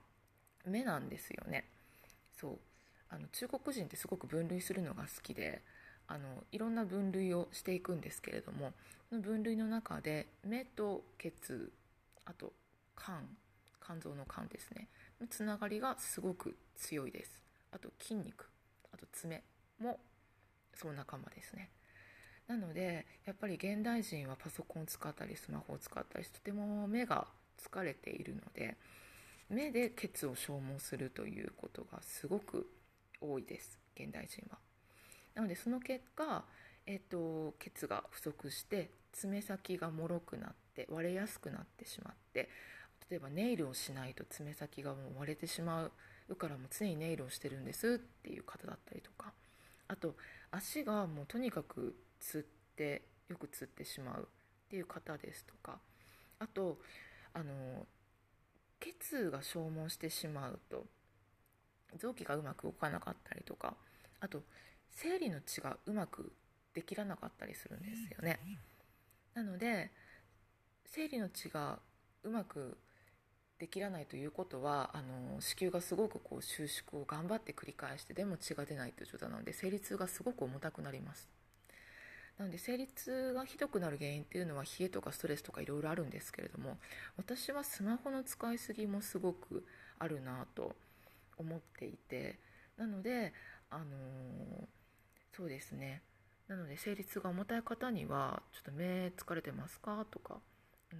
目なんですよね。そう。あの中国人ってすごく分類するのが好きであのいろんな分類をしていくんですけれどもその分類の中で目と血あと肝肝臓の肝ですね。つながりがすごく強いです。あと筋肉あと爪もその仲間ですね。なのでやっぱり現代人はパソコンを使ったりスマホを使ったりとても目が疲れているので目で血を消耗するということがすごく多いです現代人は。なのでその結果、えっと、血が不足して爪先がもろくなって割れやすくなってしまって例えばネイルをしないと爪先がもう割れてしまうからもう常にネイルをしてるんですっていう方だったりとか。あと足がもうとにかくつってよくつってしまうっていう方ですとか。あとあの血が消耗してしまうと臓器がうまく動かなかったりとか。あと生理の血がうまくできらなかったりするんですよね。なので生理の血がうまくできらないということはあの子宮がすごくこう収縮を頑張って繰り返してでも血が出ないという状態なので生理痛がすごく重たくなります。なので生理痛がひどくなる原因っていうのは冷えとかストレスとかいろいろあるんですけれども私はスマホの使いすぎもすごくあるなと思っていてなのであのー、そうですねなので生理痛が重たい方にはちょっと目疲れてますか？とか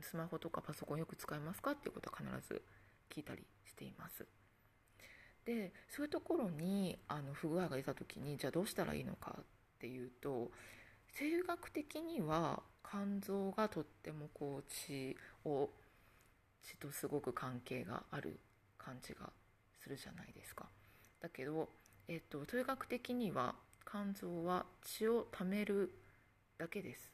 スマホとかパソコンよく使いますか？っていうことは必ず聞いたりしています。でそういうところにあの不具合が出た時にじゃあどうしたらいいのかっていうと生理学的には肝臓がとってもこう血を血とすごく関係がある感じがするじゃないですか。だけど、えっと、統学的には肝臓は血を貯めるだけです。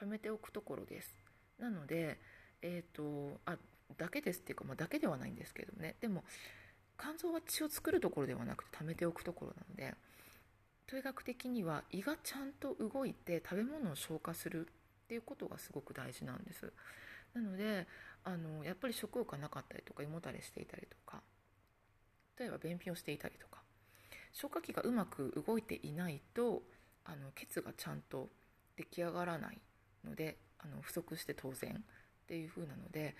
貯めておくところです。なので、えっ、ー、と、あ、だけですっていうか、まあ、だけではないんですけどね。でも、肝臓は血を作るところではなくて貯めておくところなので、統学的には胃がちゃんと動いて食べ物を消化するっていうことがすごく大事なんです。なので、あの、やっぱり食欲がなかったりとか、胃もたれしていたりとか、例えば便秘をしていたりとか、消化器がうまく動いていないと、あの、血がちゃんと出来上がらないので、あの不足して当然っていう風なので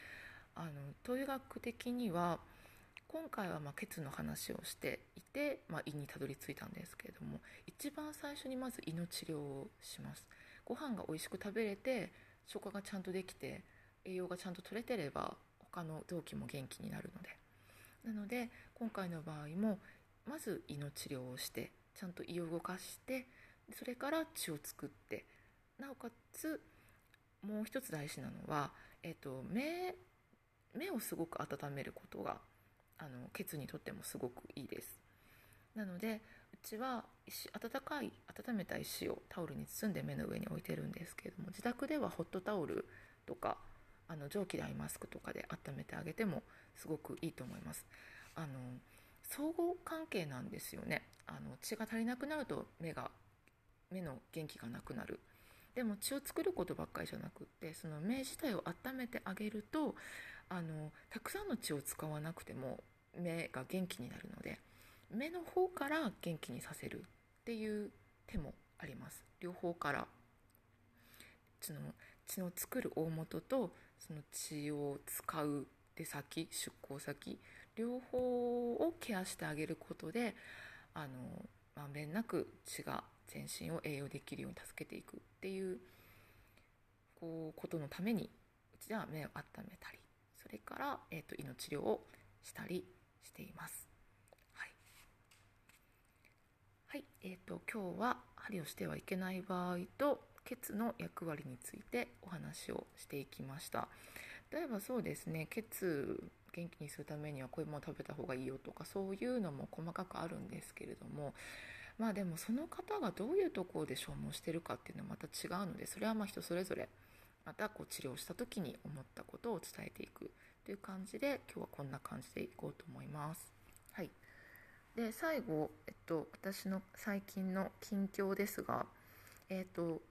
あの統医学的には今回はま血の話をしていて、まあ、胃にたどり着いたんですけれども一番最初にまず胃の治療をします。ご飯が美味しく食べれて消化がちゃんとできて栄養がちゃんと取れてれば他の臓器も元気になるので。なので今回の場合もまず胃の治療をしてちゃんと胃を動かしてそれから血を作ってなおかつもう一つ大事なのは、えっと、目目をすごく温めることがあの血にとってもすごくいいです。なのでうちは石温かい温めた石をタオルに包んで目の上に置いてるんですけれども自宅ではホットタオルとかあの蒸気でアイマスクとかで温めてあげてもすごくいいと思います。あの相互関係なんですよね。あの血が足りなくなると目が目の元気がなくなる。でも血を作ることばっかりじゃなくってその目自体を温めてあげるとあのたくさんの血を使わなくても目が元気になるので目の方から元気にさせるっていう手もあります。両方から。血の血の作る大元とその血を使う出先出向先両方をケアしてあげることであのまんべんなく血が全身を栄養できるように助けていくっていうこうことのためにうちでは目を温めたりそれから、えーと、胃の治療をしたりしています。はい、はい。えーと、今日は針をしてはいけない場合と血の役割についてお話をしていきました。例えばそうですね血元気にするためにはこういうものを食べた方がいいよとかそういうのも細かくあるんですけれどもまあでもその方がどういうところで消耗してるかっていうのはまた違うのでそれはまあ人それぞれまたこう治療した時に思ったことを伝えていくという感じで今日はこんな感じでいこうと思います。はい、で最後、えっと、私の最近の近況ですが、えっと、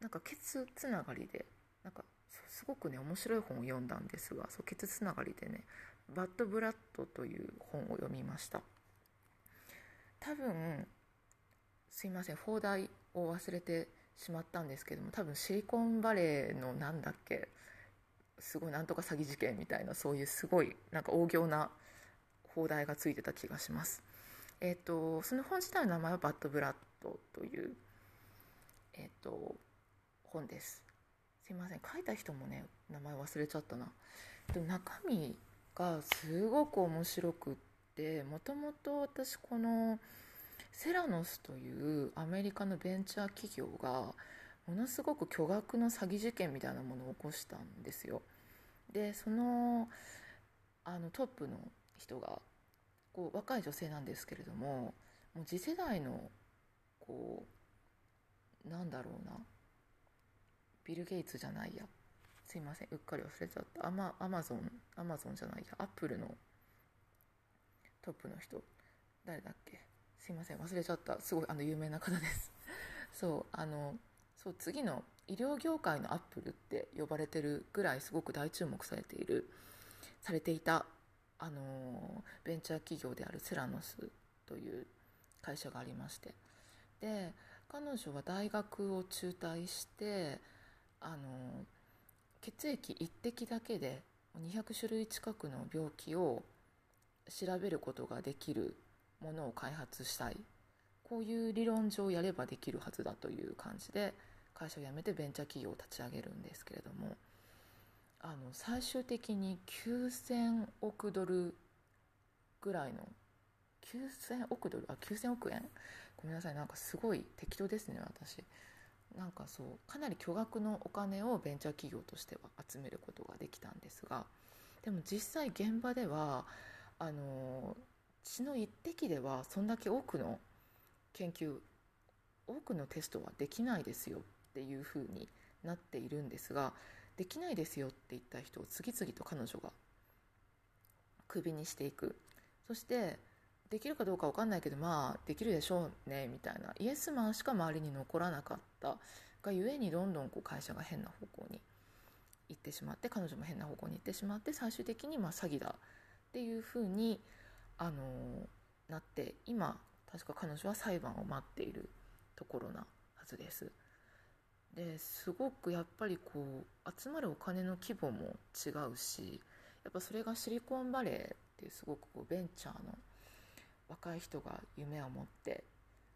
なんか血つながりでなんかすごくね面白い本を読んだんですがそう血つながりでね「バッド・ブラッド」という本を読みました多分すいません放題を忘れてしまったんですけども多分シリコンバレーのなんだっけすごいなんとか詐欺事件みたいなそういうすごいなんか大行な放題がついてた気がします。えっ、ー、とその本自体の名前はバッドブラッドというえっ、ー、と本です。すいません書いた人もね名前忘れちゃったな。でも中身がすごく面白くってもともと私このセラノスというアメリカのベンチャー企業がものすごく巨額の詐欺事件みたいなものを起こしたんですよ。でそのあのトップの人がこう若い女性なんですけれどももう次世代のこうなんだろうなビル・ゲイツじゃないや。すいません。うっかり忘れちゃった。アマアマゾンアマゾンじゃないや。アップルのトップの人。誰だっけ？すいません。忘れちゃった。すごいあの有名な方です。そうあのそう次の医療業界のアップルって呼ばれてるぐらいすごく大注目されているされていたあのベンチャー企業であるセラノスという会社がありまして。で彼女は大学を中退してあの血液1滴だけで200種類近くの病気を調べることができるものを開発したい。こういう理論上やればできるはずだという感じで会社を辞めてベンチャー企業を立ち上げるんですけれども。あの最終的に9000億ドルぐらいの9000億ドル？あ9000億円？ごめんなさい。なんかすごい適当ですね私。なんかそうかなり巨額のお金をベンチャー企業としては集めることができたんですがでも実際現場ではあの血の一滴ではそんだけ多くの研究多くのテストはできないですよっていうふうになっているんですができないですよって言った人を次々と彼女がクビにしていく。そしてできるかどうか分かんないけどまあできるでしょうねみたいなイエスマンしか周りに残らなかったがゆえにどんどんこう会社が変な方向に行ってしまって彼女も変な方向に行ってしまって最終的にま詐欺だっていうふうにあのなって今確か彼女は裁判を待っているところなはずです。ですごくやっぱりこう集まるお金の規模も違うしやっぱそれがシリコンバレーっていうすごくこうベンチャーの若い人が夢を持って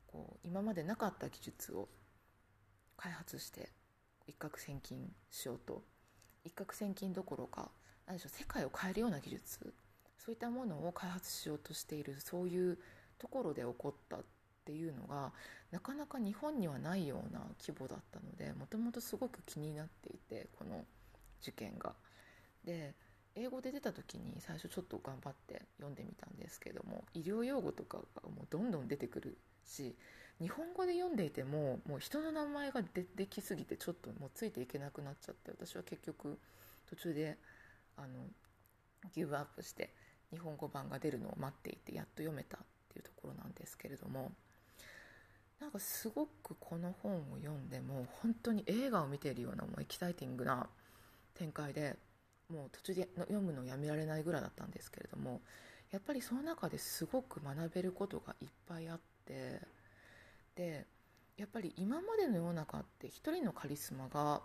こう今までなかった技術を開発して一攫千金しようと一攫千金どころか何でしょう世界を変えるような技術そういったものを開発しようとしているそういうところで起こったっていうのがなかなか日本にはないような規模だったのでもともとすごく気になっていてこの事件が。で英語で出た時に最初ちょっと頑張って読んでみたんですけども医療用語とかがもうどんどん出てくるし日本語で読んでいてももう人の名前が出てきすぎてちょっともうついていけなくなっちゃって私は結局途中であのギブアップして日本語版が出るのを待っていてやっと読めたっていうところなんですけれどもなんかすごくこの本を読んでも本当に映画を見ているようなもうエキサイティングな展開でもう途中で読むのやめられないぐらいだったんですけれどもやっぱりその中ですごく学べることがいっぱいあってでやっぱり今までの世の中って一人のカリスマが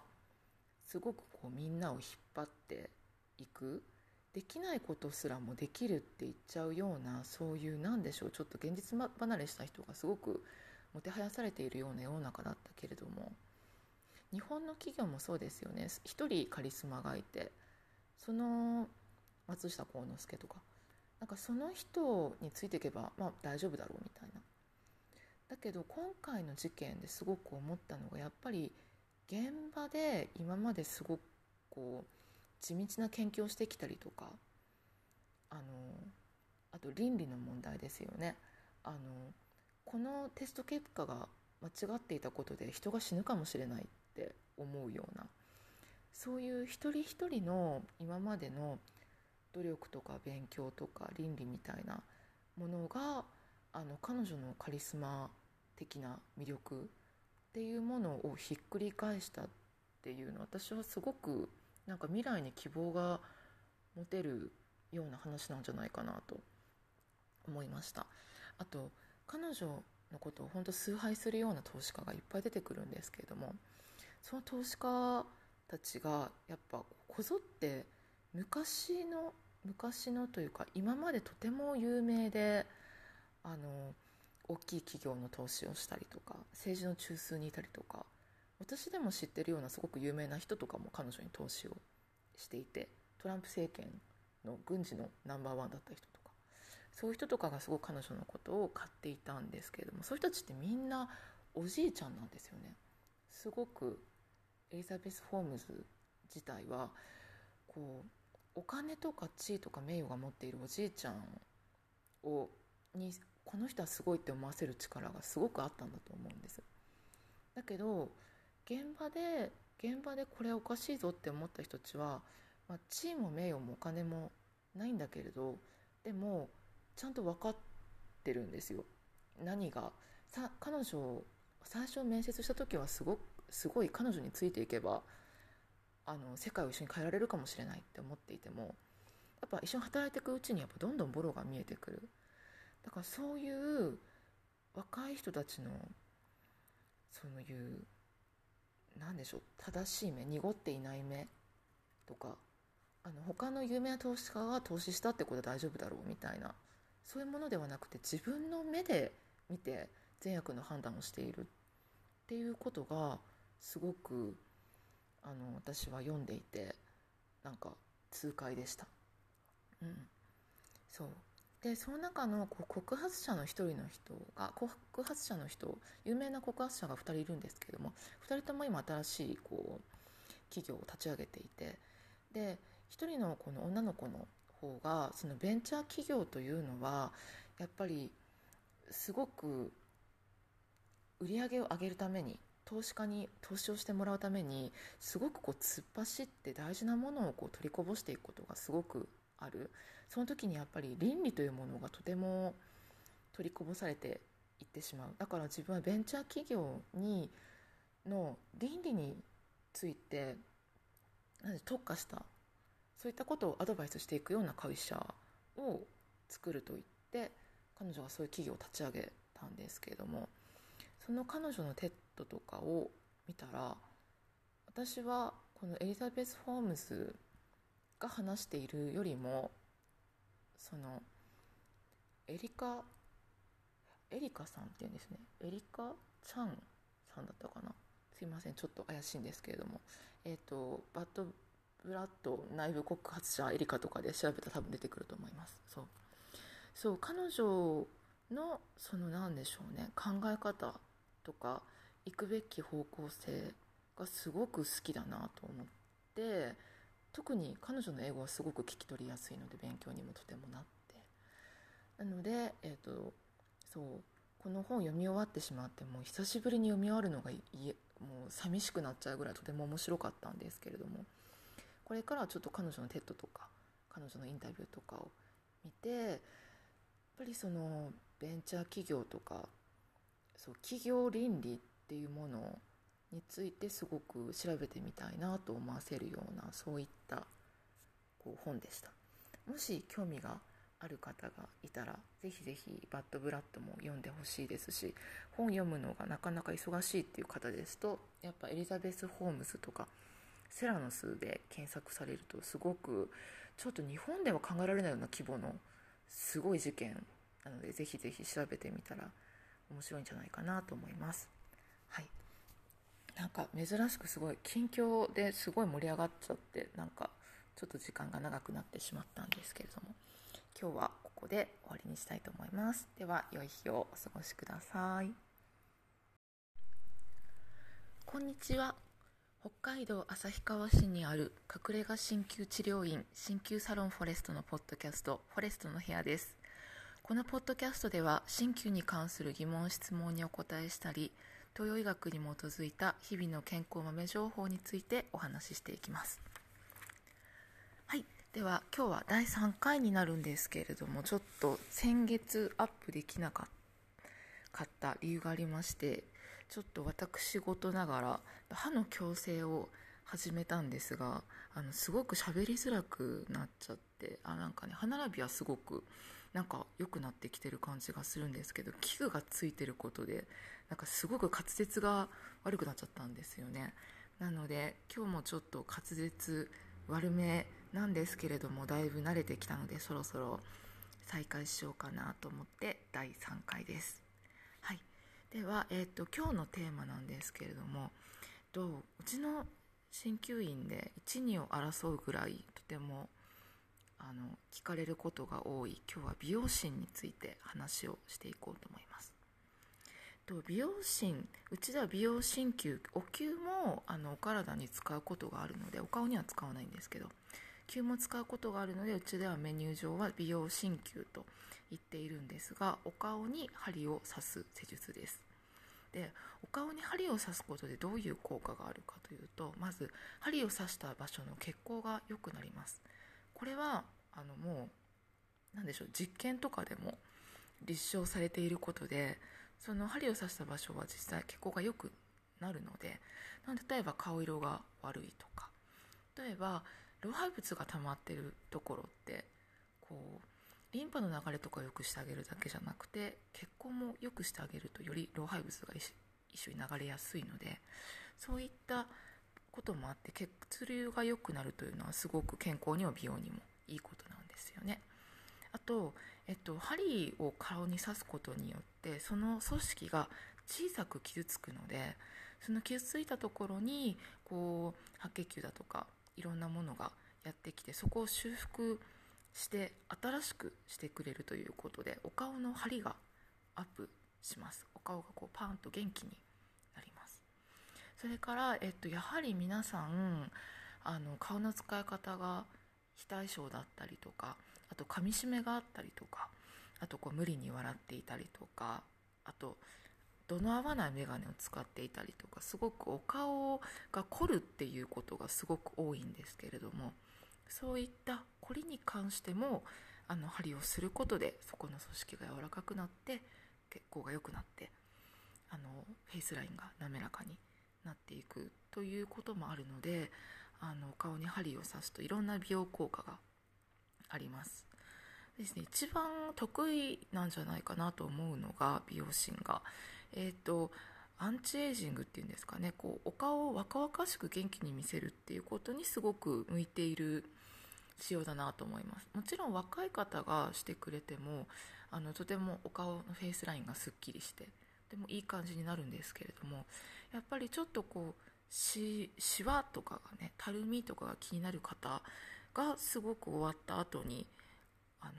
すごくこうみんなを引っ張っていくできないことすらもできるって言っちゃうようなそういうなんでしょうちょっと現実離れした人がすごくもてはやされているような世の中だったけれども日本の企業もそうですよね。一人カリスマがいてその松下幸之助とかなんかその人についていけば、まあ、大丈夫だろうみたいな。だけど今回の事件ですごく思ったのがやっぱり現場で今まですごくこう地道な研究をしてきたりとかあのあと倫理の問題ですよね。あのこのテスト結果が間違っていたことで人が死ぬかもしれないって思うようなそういう一人一人の今までの努力とか勉強とか倫理みたいなものがあの彼女のカリスマ的な魅力っていうものをひっくり返したっていうの私はすごくなんか未来に希望が持てるような話なんじゃないかなと思いました。あと彼女のことを本当崇拝するような投資家がいっぱい出てくるんですけれどもその投資家たちがやっぱこぞって昔の昔のというか今までとても有名であの大きい企業の投資をしたりとか政治の中枢にいたりとか私でも知ってるようなすごく有名な人とかも彼女に投資をしていてトランプ政権の軍事のナンバーワンだった人とかそういう人とかがすごく彼女のことを買っていたんですけれどもそういう人たちってみんなおじいちゃんなんですよね。すごくエリザベス・ホームズ自体はこうお金とか地位とか名誉が持っているおじいちゃんをにこの人はすごいって思わせる力がすごくあったんだと思うんですだけど現場で現場でこれおかしいぞって思った人たちは、まあ、地位も名誉もお金もないんだけれどでもちゃんと分かってるんですよ。何がさ彼女最初面接した時はすごすごい彼女についていけばあの世界を一緒に変えられるかもしれないって思っていてもやっぱ一緒に働いていくうちにやっぱどんどんボロが見えてくる。だからそういう若い人たちのそういう何でしょう正しい目濁っていない目とかあの他の有名な投資家が投資したってことは大丈夫だろうみたいなそういうものではなくて自分の目で見て善悪の判断をしているっていうことがすごくあの私は読んでいてなんか痛快でした。うん、そうでその中のこ告発者の一人の人が告発者の人有名な告発者が2人いるんですけども2人とも今新しいこう企業を立ち上げていてで1人のこの女の子の方がそのベンチャー企業というのはやっぱりすごく売り上げを上げるために投資家に投資をしてもらうためにすごくこう突っ走って大事なものをこう取りこぼしていくことがすごくある。その時にやっぱり倫理というものがとても取りこぼされていってしまう。だから自分はベンチャー企業にの倫理について特化したそういったことをアドバイスしていくような会社を作ると言って彼女がそういう企業を立ち上げたんですけれどもその彼女の TED とかを見たら私はこのエリザベス・ホームズが話しているよりもそのエリカエリカさんっていうんですね。エリカ・チャンさんだったかな。すいません。ちょっと怪しいんですけれども。えっ、ー、とバッドブラッド内部告発者エリカとかで調べたら多分出てくると思います。そう。そう彼女のその何でしょうね。考え方とか行くべき方向性がすごく好きだなと思って特に彼女の英語はすごく聞き取りやすいので勉強にもとてもなって。なので、えーと、そうこの本読み終わってしまってもう久しぶりに読み終わるのがいもう寂しくなっちゃうぐらいとても面白かったんですけれども。これからはちょっと彼女の TED とか彼女のインタビューとかを見てやっぱりそのベンチャー企業とかそう企業倫理っていうものについてすごく調べてみたいなと思わせるようなそういったこう本でしたもし興味がある方がいたらぜひぜひバッドブラッドも読んでほしいですし本読むのがなかなか忙しいっていう方ですとやっぱエリザベス・ホームズとかセラノスで検索されるとすごくちょっと日本では考えられないような規模のすごい事件なのでぜひぜひ調べてみたら面白いんじゃないかなと思います。はい。なんか珍しくすごい近況ですごい盛り上がっちゃってなんかちょっと時間が長くなってしまったんですけれども今日はここで終わりにしたいと思います。では良い日をお過ごしください。こんにちは。北海道旭川市にある隠れ家鍼灸治療院鍼灸サロンフォレストのポッドキャストフォレストの部屋です。このポッドキャストでは鍼灸に関する疑問質問にお答えしたり東洋医学に基づいた日々の健康豆情報についてお話ししていきます。はい。では今日は第3回になるんですけれどもちょっと先月アップできなかった理由がありましてちょっと私事ながら歯の矯正を始めたんですがあのすごく喋りづらくなっちゃってあなんかね歯並びはすごくなんか良くなってきてる感じがするんですけど器具がついてることでなんかすごく滑舌が悪くなっちゃったんですよね。なので今日もちょっと滑舌悪めなんですけれどもだいぶ慣れてきたのでそろそろ再開しようかなと思って第3回です。はい。では、えーと、と今日のテーマなんですけれどもとうちの鍼灸院で12を争うぐらいとてもあの聞かれることが多い今日は美容診について話をしていこうと思います。と美容診うちでは美容鍼灸お灸もあのお体に使うことがあるのでお顔には使わないんですけど灸も使うことがあるのでうちではメニュー上は美容鍼灸と言っているんですがお顔に針を刺す施術です。でお顔に針を刺すことでどういう効果があるかというとまず針を刺した場所の血行が良くなります。これはあのもう何でしょう実験とかでも立証されていることでその針を刺した場所は実際血行が良くなるので例えば顔色が悪いとか例えば老廃物が溜まってるところってこうリンパの流れとか良くしてあげるだけじゃなくて血行も良くしてあげるとより老廃物が一緒に流れやすいのでそういったこともあって血流が良くなるというのはすごく健康にも美容にもいいことなんですよね。あと、えっと、針を顔に刺すことによってその組織が小さく傷つくのでその傷ついたところにこう白血球だとかいろんなものがやってきてそこを修復して新しくしてくれるということでお顔の張りがアップします。お顔がこうパーンと元気になります。それから、えっと、やはり皆さんあの顔の使い方が非対称だったりとかあと噛みしめがあったりとかあとこう無理に笑っていたりとかあと度の合わない眼鏡を使っていたりとかすごくお顔が凝るっていうことがすごく多いんですけれどもそういった凝りに関してもあの針をすることでそこの組織が柔らかくなって血行が良くなってあのフェイスラインが滑らかになっていくということもあるのであの顔に針を刺すといろんな美容効果があります。ですね一番得意なんじゃないかなと思うのが美容診が。えっ、ー、とアンチエイジングっていうんですかね。こうお顔を若々しく元気に見せるっていうことにすごく向いている仕様だなと思います。もちろん若い方がしてくれてもあのとてもお顔のフェイスラインがすっきりしてでもいい感じになるんですけれどもやっぱりちょっとこうししわとかがねたるみとかが気になる方がすごく終わった後にあの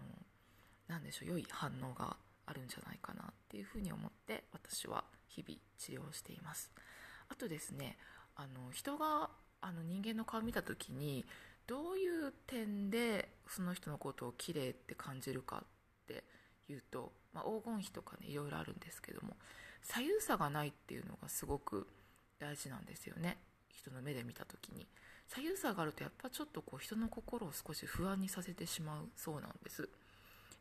何でしょう良い反応があるんじゃないかなっていうふうに思って私は日々治療しています。あとですねあの人があの人間の顔を見た時にどういう点でその人のことを綺麗って感じるかっていうと、まあ、黄金比とかねいろいろあるんですけども左右差がないっていうのがすごく大事なんですよね。人の目で見た時に。左右差があるとやっぱちょっとこう人の心を少し不安にさせてしまうそうなんです。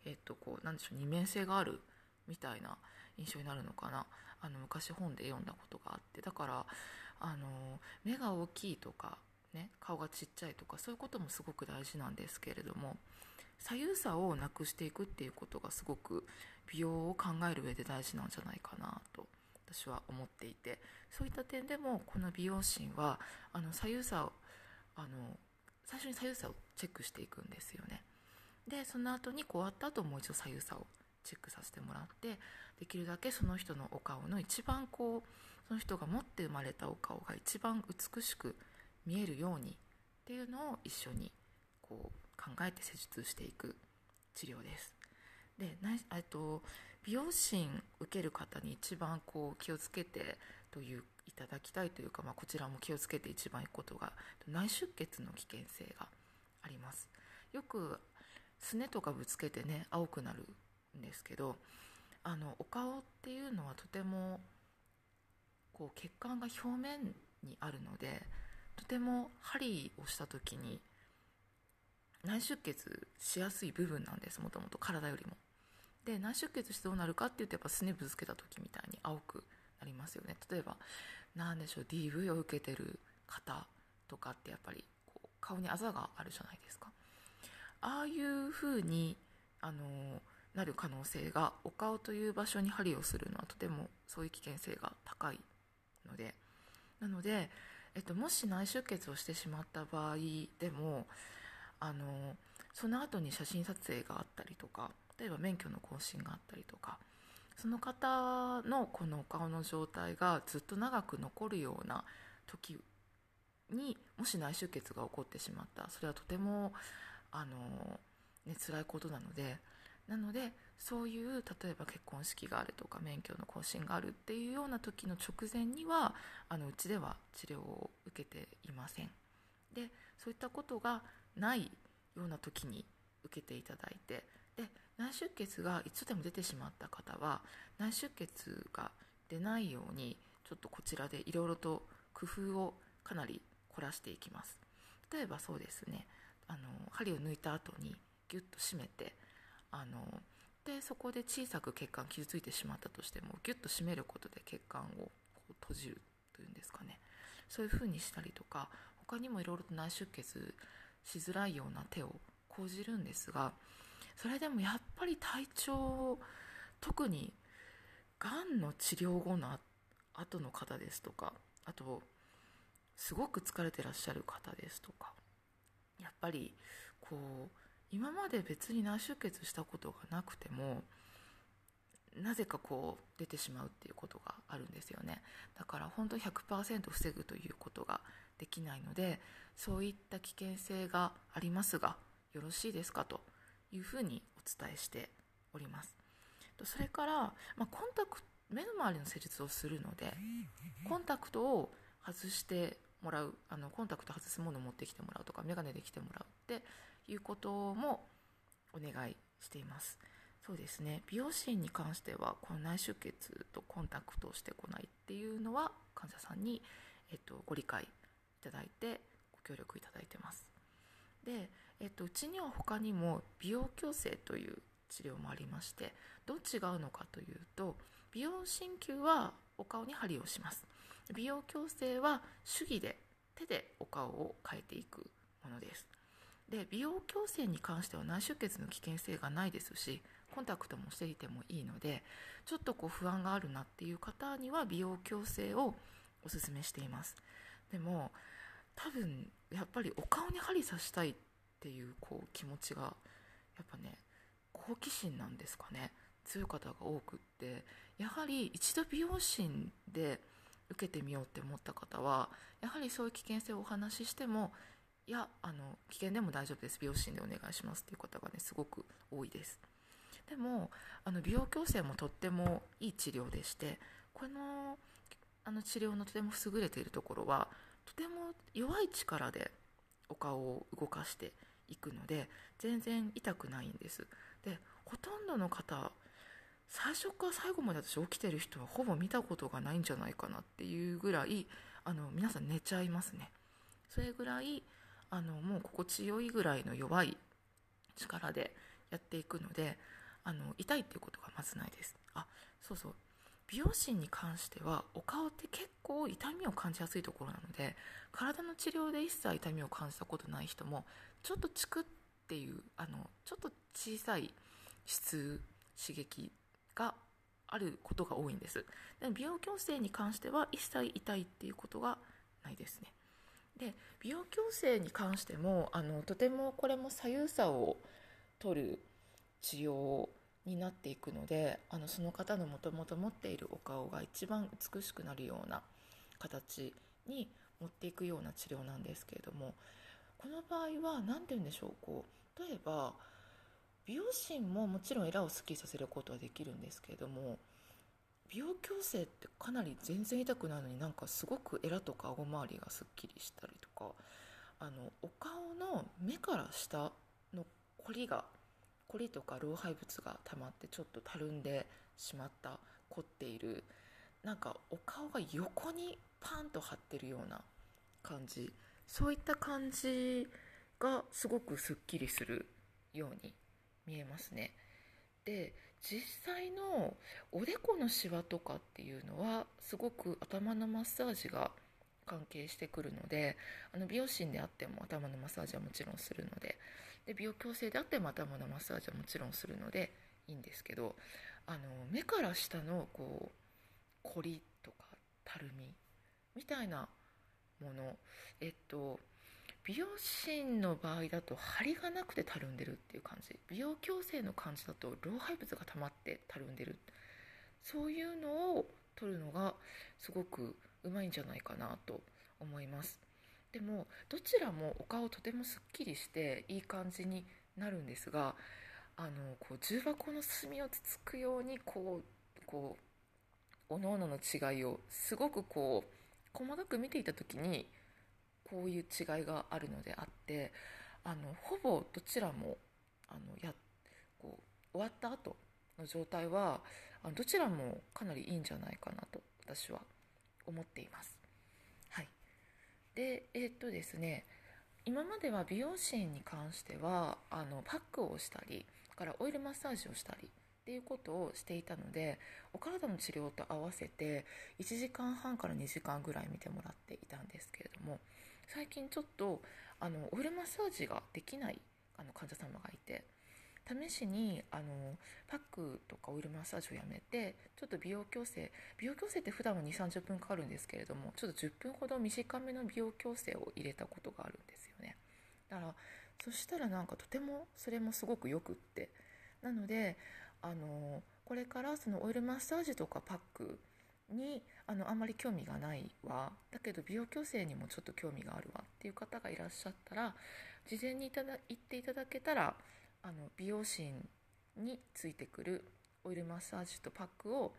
えっとこうなんでしょう二面性があるみたいな印象になるのかな。あの昔本で読んだことがあって。だからあの目が大きいとかね顔がちっちゃいとかそういうこともすごく大事なんですけれども左右差をなくしていくっていうことがすごく美容を考える上で大事なんじゃないかなと私は思っていて。そういった点でもこの美容診はあの左右差をあの最初に左右差をチェックしていくんですよね。でその後に終わった後もう一度左右差をチェックさせてもらってできるだけその人のお顔の一番こうその人が持って生まれたお顔が一番美しく見えるようにっていうのを一緒にこう考えて施術していく治療です。でえっと美容診受ける方に一番こう気をつけてといういただきたいというか、まあ、こちらも気をつけて一番いくことが内出血の危険性がありますよくすねとかぶつけてね青くなるんですけどあのお顔っていうのはとてもこう血管が表面にあるのでとても針をした時に内出血しやすい部分なんですもともと体よりも。で内出血してどうなるかっていうとやっぱすねぶつけた時みたいに青くなりますよね例えば何でしょう DV を受けてる方とかってやっぱりこう顔にあざがあるじゃないですか。ああいう風にあのなる可能性がお顔という場所に針をするのはとてもそういう危険性が高いので。なので、えっと、もし内出血をしてしまった場合でもあのその後に写真撮影があったりとか例えば免許の更新があったりとかその方のこのお顔の状態がずっと長く残るような時にもし内出血が起こってしまった。それはとてもあの、ね、辛いことなので。なのでそういう例えば結婚式があるとか免許の更新があるっていうような時の直前にはあのうちでは治療を受けていません。でそういったことがないような時に受けていただいて。で内出血がいつでも出てしまった方は内出血が出ないようにちょっとこちらでいろいろと工夫をかなり凝らしていきます。例えばそうですね。あの針を抜いた後にギュッと締めてあのでそこで小さく血管傷ついてしまったとしてもギュッと締めることで血管を閉じるというんですかね。そういう風にしたりとか他にもいろいろと内出血しづらいような手を講じるんですがそれでもやっぱり体調特にがんの治療後の後の方ですとかあとすごく疲れてらっしゃる方ですとかやっぱりこう今まで別に内出血したことがなくてもなぜかこう出てしまうっていうことがあるんですよね。だから本当100%防ぐということができないのでそういった危険性がありますがよろしいですかと。いうふうにお伝えしております。それから、まあ、コンタクト目の周りの施術をするのでコンタクトを外してもらうあのコンタクト外すものを持ってきてもらうとか眼鏡で来てもらうっていうこともお願いしています。そうですね。美容師に関してはこの内出血とコンタクトをしてこないっていうのは患者さんに、えっと、ご理解いただいてご協力いただいてます。で、えっと、うちには他にも美容矯正という治療もありましてどう違うのかというと美容鍼灸はお顔に針をします。美容矯正は手技で手でお顔を変えていくものです。で美容矯正に関しては内出血の危険性がないですしコンタクトもしていてもいいのでちょっとこう不安があるなっていう方には美容矯正をおすすめしています。でも多分やっぱりお顔に針刺したいってていうこう気持ちがやっぱね好奇心なんですかね。強い方が多くって。やはり一度美容師で受けてみようって思った方はやはりそういう危険性をお話ししてもいやあの危険でも大丈夫です。美容師でお願いしますっていう方がねすごく多いです。でもあの美容矯正もとってもいい治療でしてこのあの治療のとても優れているところはとても弱い力でお顔を動かしていくので全然痛くないんです。でほとんどの方最初から最後まで私起きてる人はほぼ見たことがないんじゃないかなっていうぐらいあの皆さん寝ちゃいますね。それぐらいあのもう心地よいぐらいの弱い力でやっていくのであの痛いっていうことがまずないです。あそうそう。美容師に関してはお顔って結構痛みを感じやすいところなので体の治療で一切痛みを感じたことない人もちょっとチクっていうあのちょっと小さい質刺激があることが多いんです。で美容矯正に関しては一切痛いっていうことがないですね。で美容矯正に関してもあのとてもこれも左右差を取る治療になっていくのであのその方のもともと持っているお顔が一番美しくなるような形に持っていくような治療なんですけれどもこの場合は何て言うんでしょうこう例えば美容師ももちろんエラをスッキリさせることはできるんですけれども美容矯正ってかなり全然痛くないのになんかすごくエラとか顎周りがすっきりしたりとかあのお顔の目から下の凝りが凝りとか老廃物が溜まってちょっとたるんでしまった凝っているなんかお顔が横にパンと張ってるような感じそういった感じがすごくすっきりするように見えますね。で実際のおでこのシワとかっていうのはすごく頭のマッサージが関係してくるのであの美容師であっても頭のマッサージはもちろんするのでで美容矯正であっても頭のマッサージはもちろんするのでいいんですけどあの目から下のこう凝りとかたるみみたいなものえっと美容師の場合だと張りがなくてたるんでるっていう感じ。美容矯正の感じだと老廃物が溜まってたるんでる。そういうのを取るのがすごくうまいんじゃないかなと思います。でもどちらもお顔とてもすっきりしていい感じになるんですがあのこう重箱の隅をつつくようにこうこうおのおのの違いをすごくこう細かく見ていた時にこういう違いがあるのであってあのほぼどちらもあのやこう終わった後の状態はあのどちらもかなりいいんじゃないかなと私は思っています。でえー、っとですね今までは美容師に関してはあのパックをしたりからオイルマッサージをしたりっていうことをしていたのでお体の治療と合わせて1時間半から2時間ぐらい見てもらっていたんですけれども最近ちょっとあのオイルマッサージができないあの患者様がいて試しにあのパックとかオイルマッサージをやめてちょっと美容矯正美容矯正って普段は2 3 0分かかるんですけれどもちょっと10分ほど短めの美容矯正を入れたことがあるんですよね。だからそしたらなんかとてもそれもすごくよくって。なのであのこれからそのオイルマッサージとかパックにあのあんまり興味がないわ。だけど美容矯正にもちょっと興味があるわっていう方がいらっしゃったら事前にいただ言っていただけたらあの美容師についてくるオイルマッサージとパックを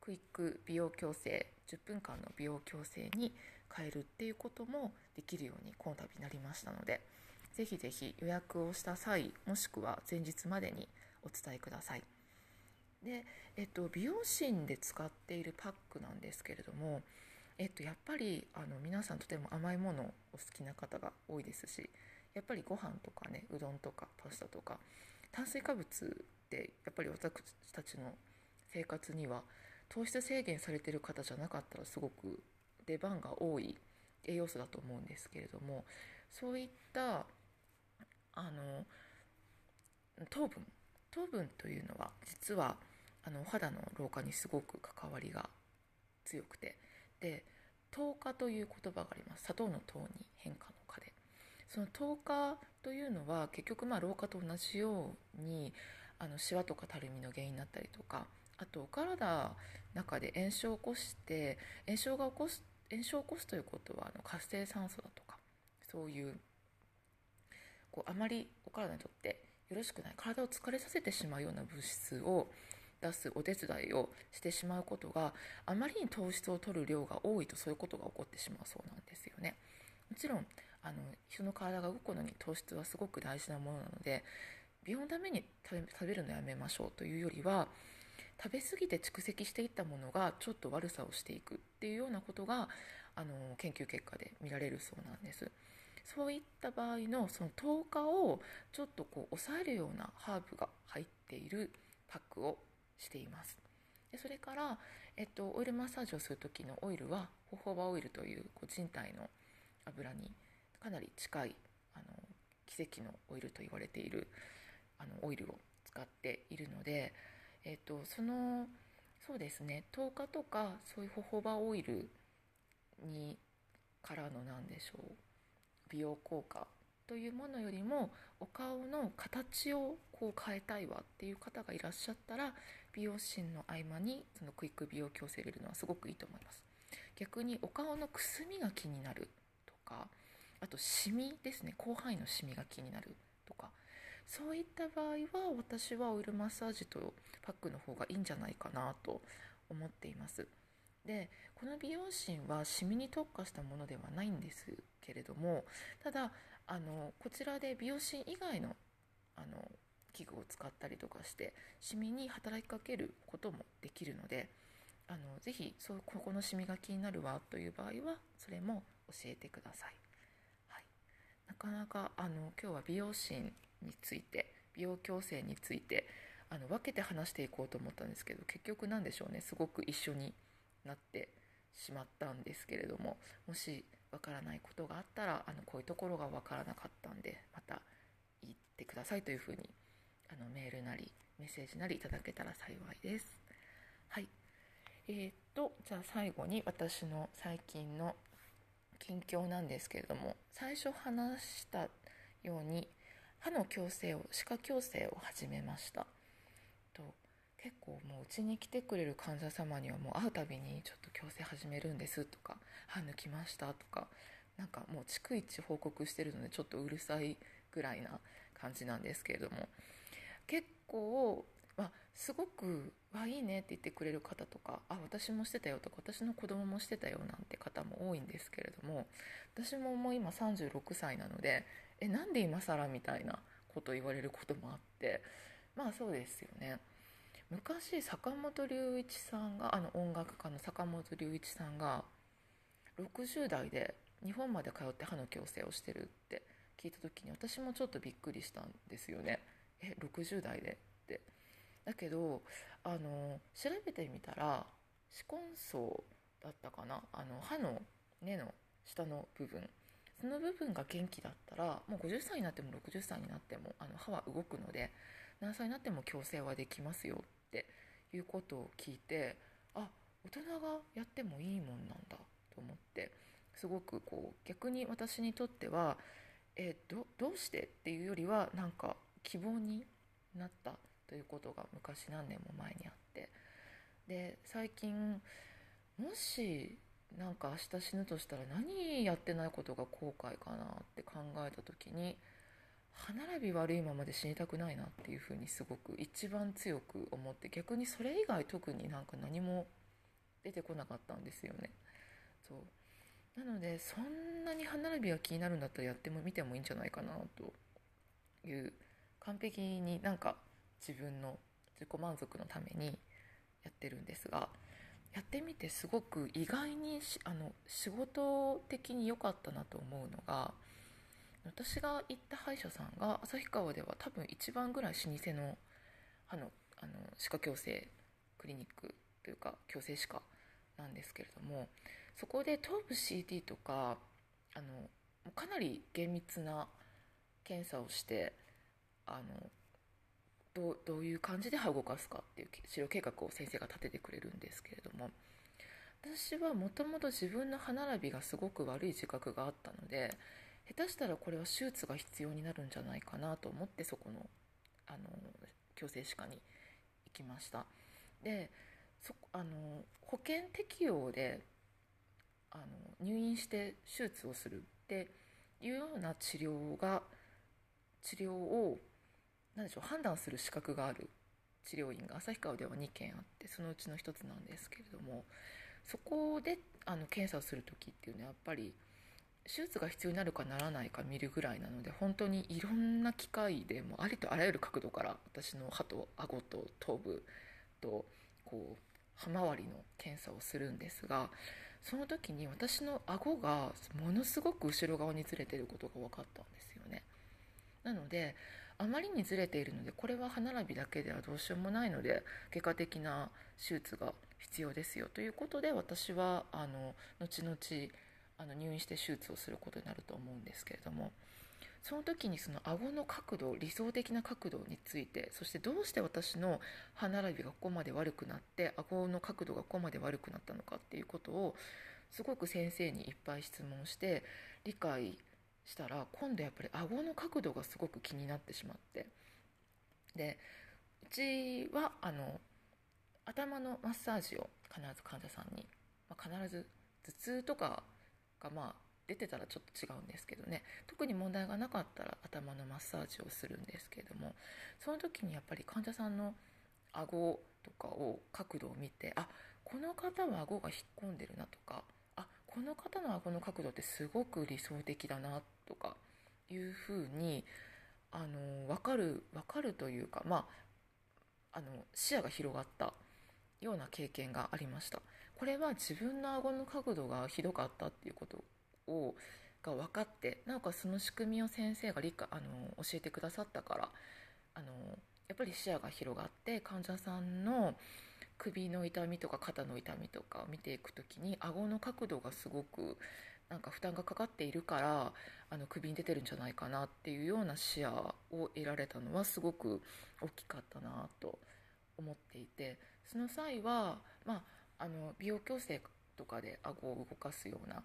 クイック美容矯正10分間の美容矯正に変えるっていうこともできるようにこの度なりましたのでぜひぜひ予約をした際もしくは前日までにお伝えください。で、えっと、美容芯で使っているパックなんですけれども、えっと、やっぱりあの皆さんとても甘いものお好きな方が多いですしやっぱりご飯とかねうどんとかパスタとか炭水化物ってやっぱり私たちの生活には糖質制限されてる方じゃなかったらすごく出番が多い栄養素だと思うんですけれどもそういったあの糖分糖分というのは実はあのお肌の老化にすごく関わりが強くてで糖化という言葉があります。砂糖の糖に変化のその糖化というのは結局まあ老化と同じようにあのシワとかたるみの原因になったりとかあとお体の中で炎症を起こして炎症が起こす炎症を起こすということはあの活性酸素だとかそういうこうあまりお体にとってよろしくない体を疲れさせてしまうような物質を出すお手伝いをしてしまうことがあまりに糖質を取る量が多いとそういうことが起こってしまうそうなんですよね。もちろんあの人の体が動くのに糖質はすごく大事なものなので美容のために食べるのやめましょうというよりは食べ過ぎて蓄積していったものがちょっと悪さをしていくっていうようなことがあの研究結果で見られるそうなんです。そういった場合のその糖化をちょっとこう抑えるようなハーブが入っているパックをしていますでそれから、えっと、オイルマッサージをする時のオイルはホホバオイルというこう人体の油にかなり近いあの奇跡のオイルと言われているあのオイルを使っているので、えっと、そのそうですね糖化とかそういうホホバオイルにからの何でしょう美容効果というものよりもお顔の形をこう変えたいわっていう方がいらっしゃったら美容師の合間にそのクイック美容矯正入れるのはすごくいいと思います。逆にお顔のくすみが気になるとかあとシミですね。広範囲のシミが気になるとか。そういった場合は私はオイルマッサージとパックの方がいいんじゃないかなと思っています。でこの美容芯はシミに特化したものではないんですけれどもただあのこちらで美容芯以外のあの器具を使ったりとかしてシミに働きかけることもできるのであのぜひそうここのシミが気になるわという場合はそれも教えてください、かなかあの今日は美容芯について美容矯正についてあの分けて話していこうと思ったんですけど結局何でしょうねすごく一緒になってしまったんですけれどももしわからないことがあったらあのこういうところがわからなかったんでまた言ってくださいというふうにあのメールなりメッセージなりいただけたら幸いです。はいえー、っとじゃあ最後に私の最近の近況なんですけれども最初話したように歯の矯正を歯科矯正を始めました。と結構もううちに来てくれる患者様にはもう会うたびにちょっと矯正始めるんですとか歯抜きましたとかなんかもう逐一報告してるのでちょっとうるさいぐらいな感じなんですけれども結構、すごく「わいいね」って言ってくれる方とか「あ私もしてたよ」とか「私の子供もしてたよ」なんて方も多いんですけれども私ももう今36歳なので「えなんで今更?」みたいなこと言われることもあってまあそうですよね。昔坂本龍一さんがあの音楽家の坂本龍一さんが60代で日本まで通って歯の矯正をしてるって聞いた時に私もちょっとびっくりしたんですよね。え60代でってだけどあの調べてみたら歯根層だったかな？あの歯の根の下の部分。その部分が元気だったらもう50歳になっても60歳になってもあの歯は動くので何歳になっても矯正はできますよっていうことを聞いてあ大人がやってもいいもんなんだと思ってすごくこう逆に私にとってはえどどうしてっていうよりはなんか希望になったということが昔何年も前にあって。で最近もしなんか明日死ぬとしたら何やってないことが後悔かなって考えた時に歯並び悪いままで死にたくないなっていうふうにすごく一番強く思って逆にそれ以外特になんか何も出てこなかったんですよね。そう。なのでそんなに歯並びが気になるんだったらやってもみてもいいんじゃないかなという完璧になんか自分の自己満足のためにやってるんですがやってみてすごく意外にあの仕事的に良かったなと思うのが私が行った歯医者さんが旭川では多分一番ぐらい老舗の歯のあの歯科矯正クリニックというか矯正歯科なんですけれどもそこで頭部 CT とかあのかなり厳密な検査をしてあのどうどういう感じで歯を動かすかっていう治療計画を先生が立ててくれるんですけれども私はもともと自分の歯並びがすごく悪い自覚があったので下手したらこれは手術が必要になるんじゃないかなと思ってそこのあの矯正歯科に行きました。でそあの保険適用であの入院して手術をするっていうような治療が治療を何でしょう判断する資格がある治療院が旭川では2件あってそのうちの1つなんですけれどもそこであの検査をする時っていうのはやっぱり手術が必要になるかならないか見るぐらいなので本当にいろんな機械でもありとあらゆる角度から私の歯と顎と頭部とこう歯周りの検査をするんですがその時に私の顎がものすごく後ろ側にずれてることが分かったんですよね。なのであまりにずれているのでこれは歯並びだけではどうしようもないので外科的な手術が必要ですよということで私はあの後々あの入院して手術をすることになると思うんですけれどもその時にその顎の角度理想的な角度についてそしてどうして私の歯並びがここまで悪くなって顎の角度がここまで悪くなったのかっていうことをすごく先生にいっぱい質問して理解してしたら今度やっぱり顎の角度がすごく気になってしまって。でうちはあの頭のマッサージを必ず患者さんに、まあ、必ず頭痛とかがまあ出てたらちょっと違うんですけどね。特に問題がなかったら頭のマッサージをするんですけれども。その時にやっぱり患者さんの顎とかを角度を見てあこの方は顎が引っ込んでるなとかこの方の顎の角度ってすごく理想的だなとかいうふうにあの分かる分かるというかまああの視野が広がったような経験がありました。これは自分の顎の角度がひどかったっていうことをが分かってなおかつその仕組みを先生が理解あの教えてくださったからあのやっぱり視野が広がって患者さんの首の痛みとか肩の痛みとかを見ていく時に顎の角度がすごくなんか負担がかかっているからあの首に出てるんじゃないかなっていうような視野を得られたのはすごく大きかったなと思っていてその際は、まあ、あの美容矯正とかで顎を動かすような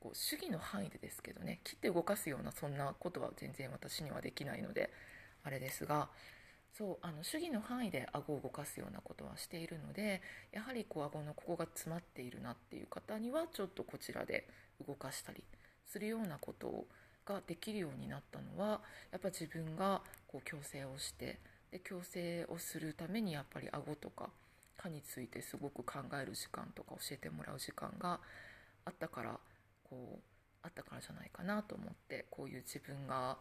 こう主義の範囲でですけどね切って動かすようなそんなことは全然私にはできないのであれですがそうあの主義の範囲で顎を動かすようなことはしているのでやはりこう顎のここが詰まっているなっていう方にはちょっとこちらで動かしたりするようなことができるようになったのはやっぱ自分がこう矯正をしてで矯正をするためにやっぱり顎とか歯についてすごく考える時間とか教えてもらう時間があったからこうあったからじゃないかなと思ってこういう自分が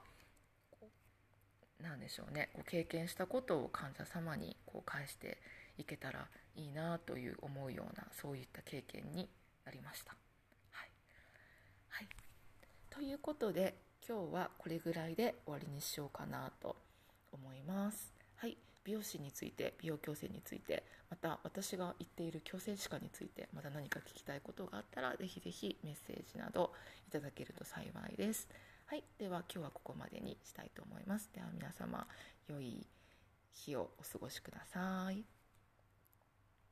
何でしょうねこう経験したことを患者様にこう返していけたらいいなという思うようなそういった経験になりました。はい、はい、ということで今日はこれぐらいで終わりにしようかなと思います。はい、美容師について美容矯正についてまた私が言っている矯正歯科についてまた何か聞きたいことがあったらぜひぜひメッセージなどいただけると幸いです。はい、では今日はここまでにしたいと思います。では皆様良い日をお過ごしください。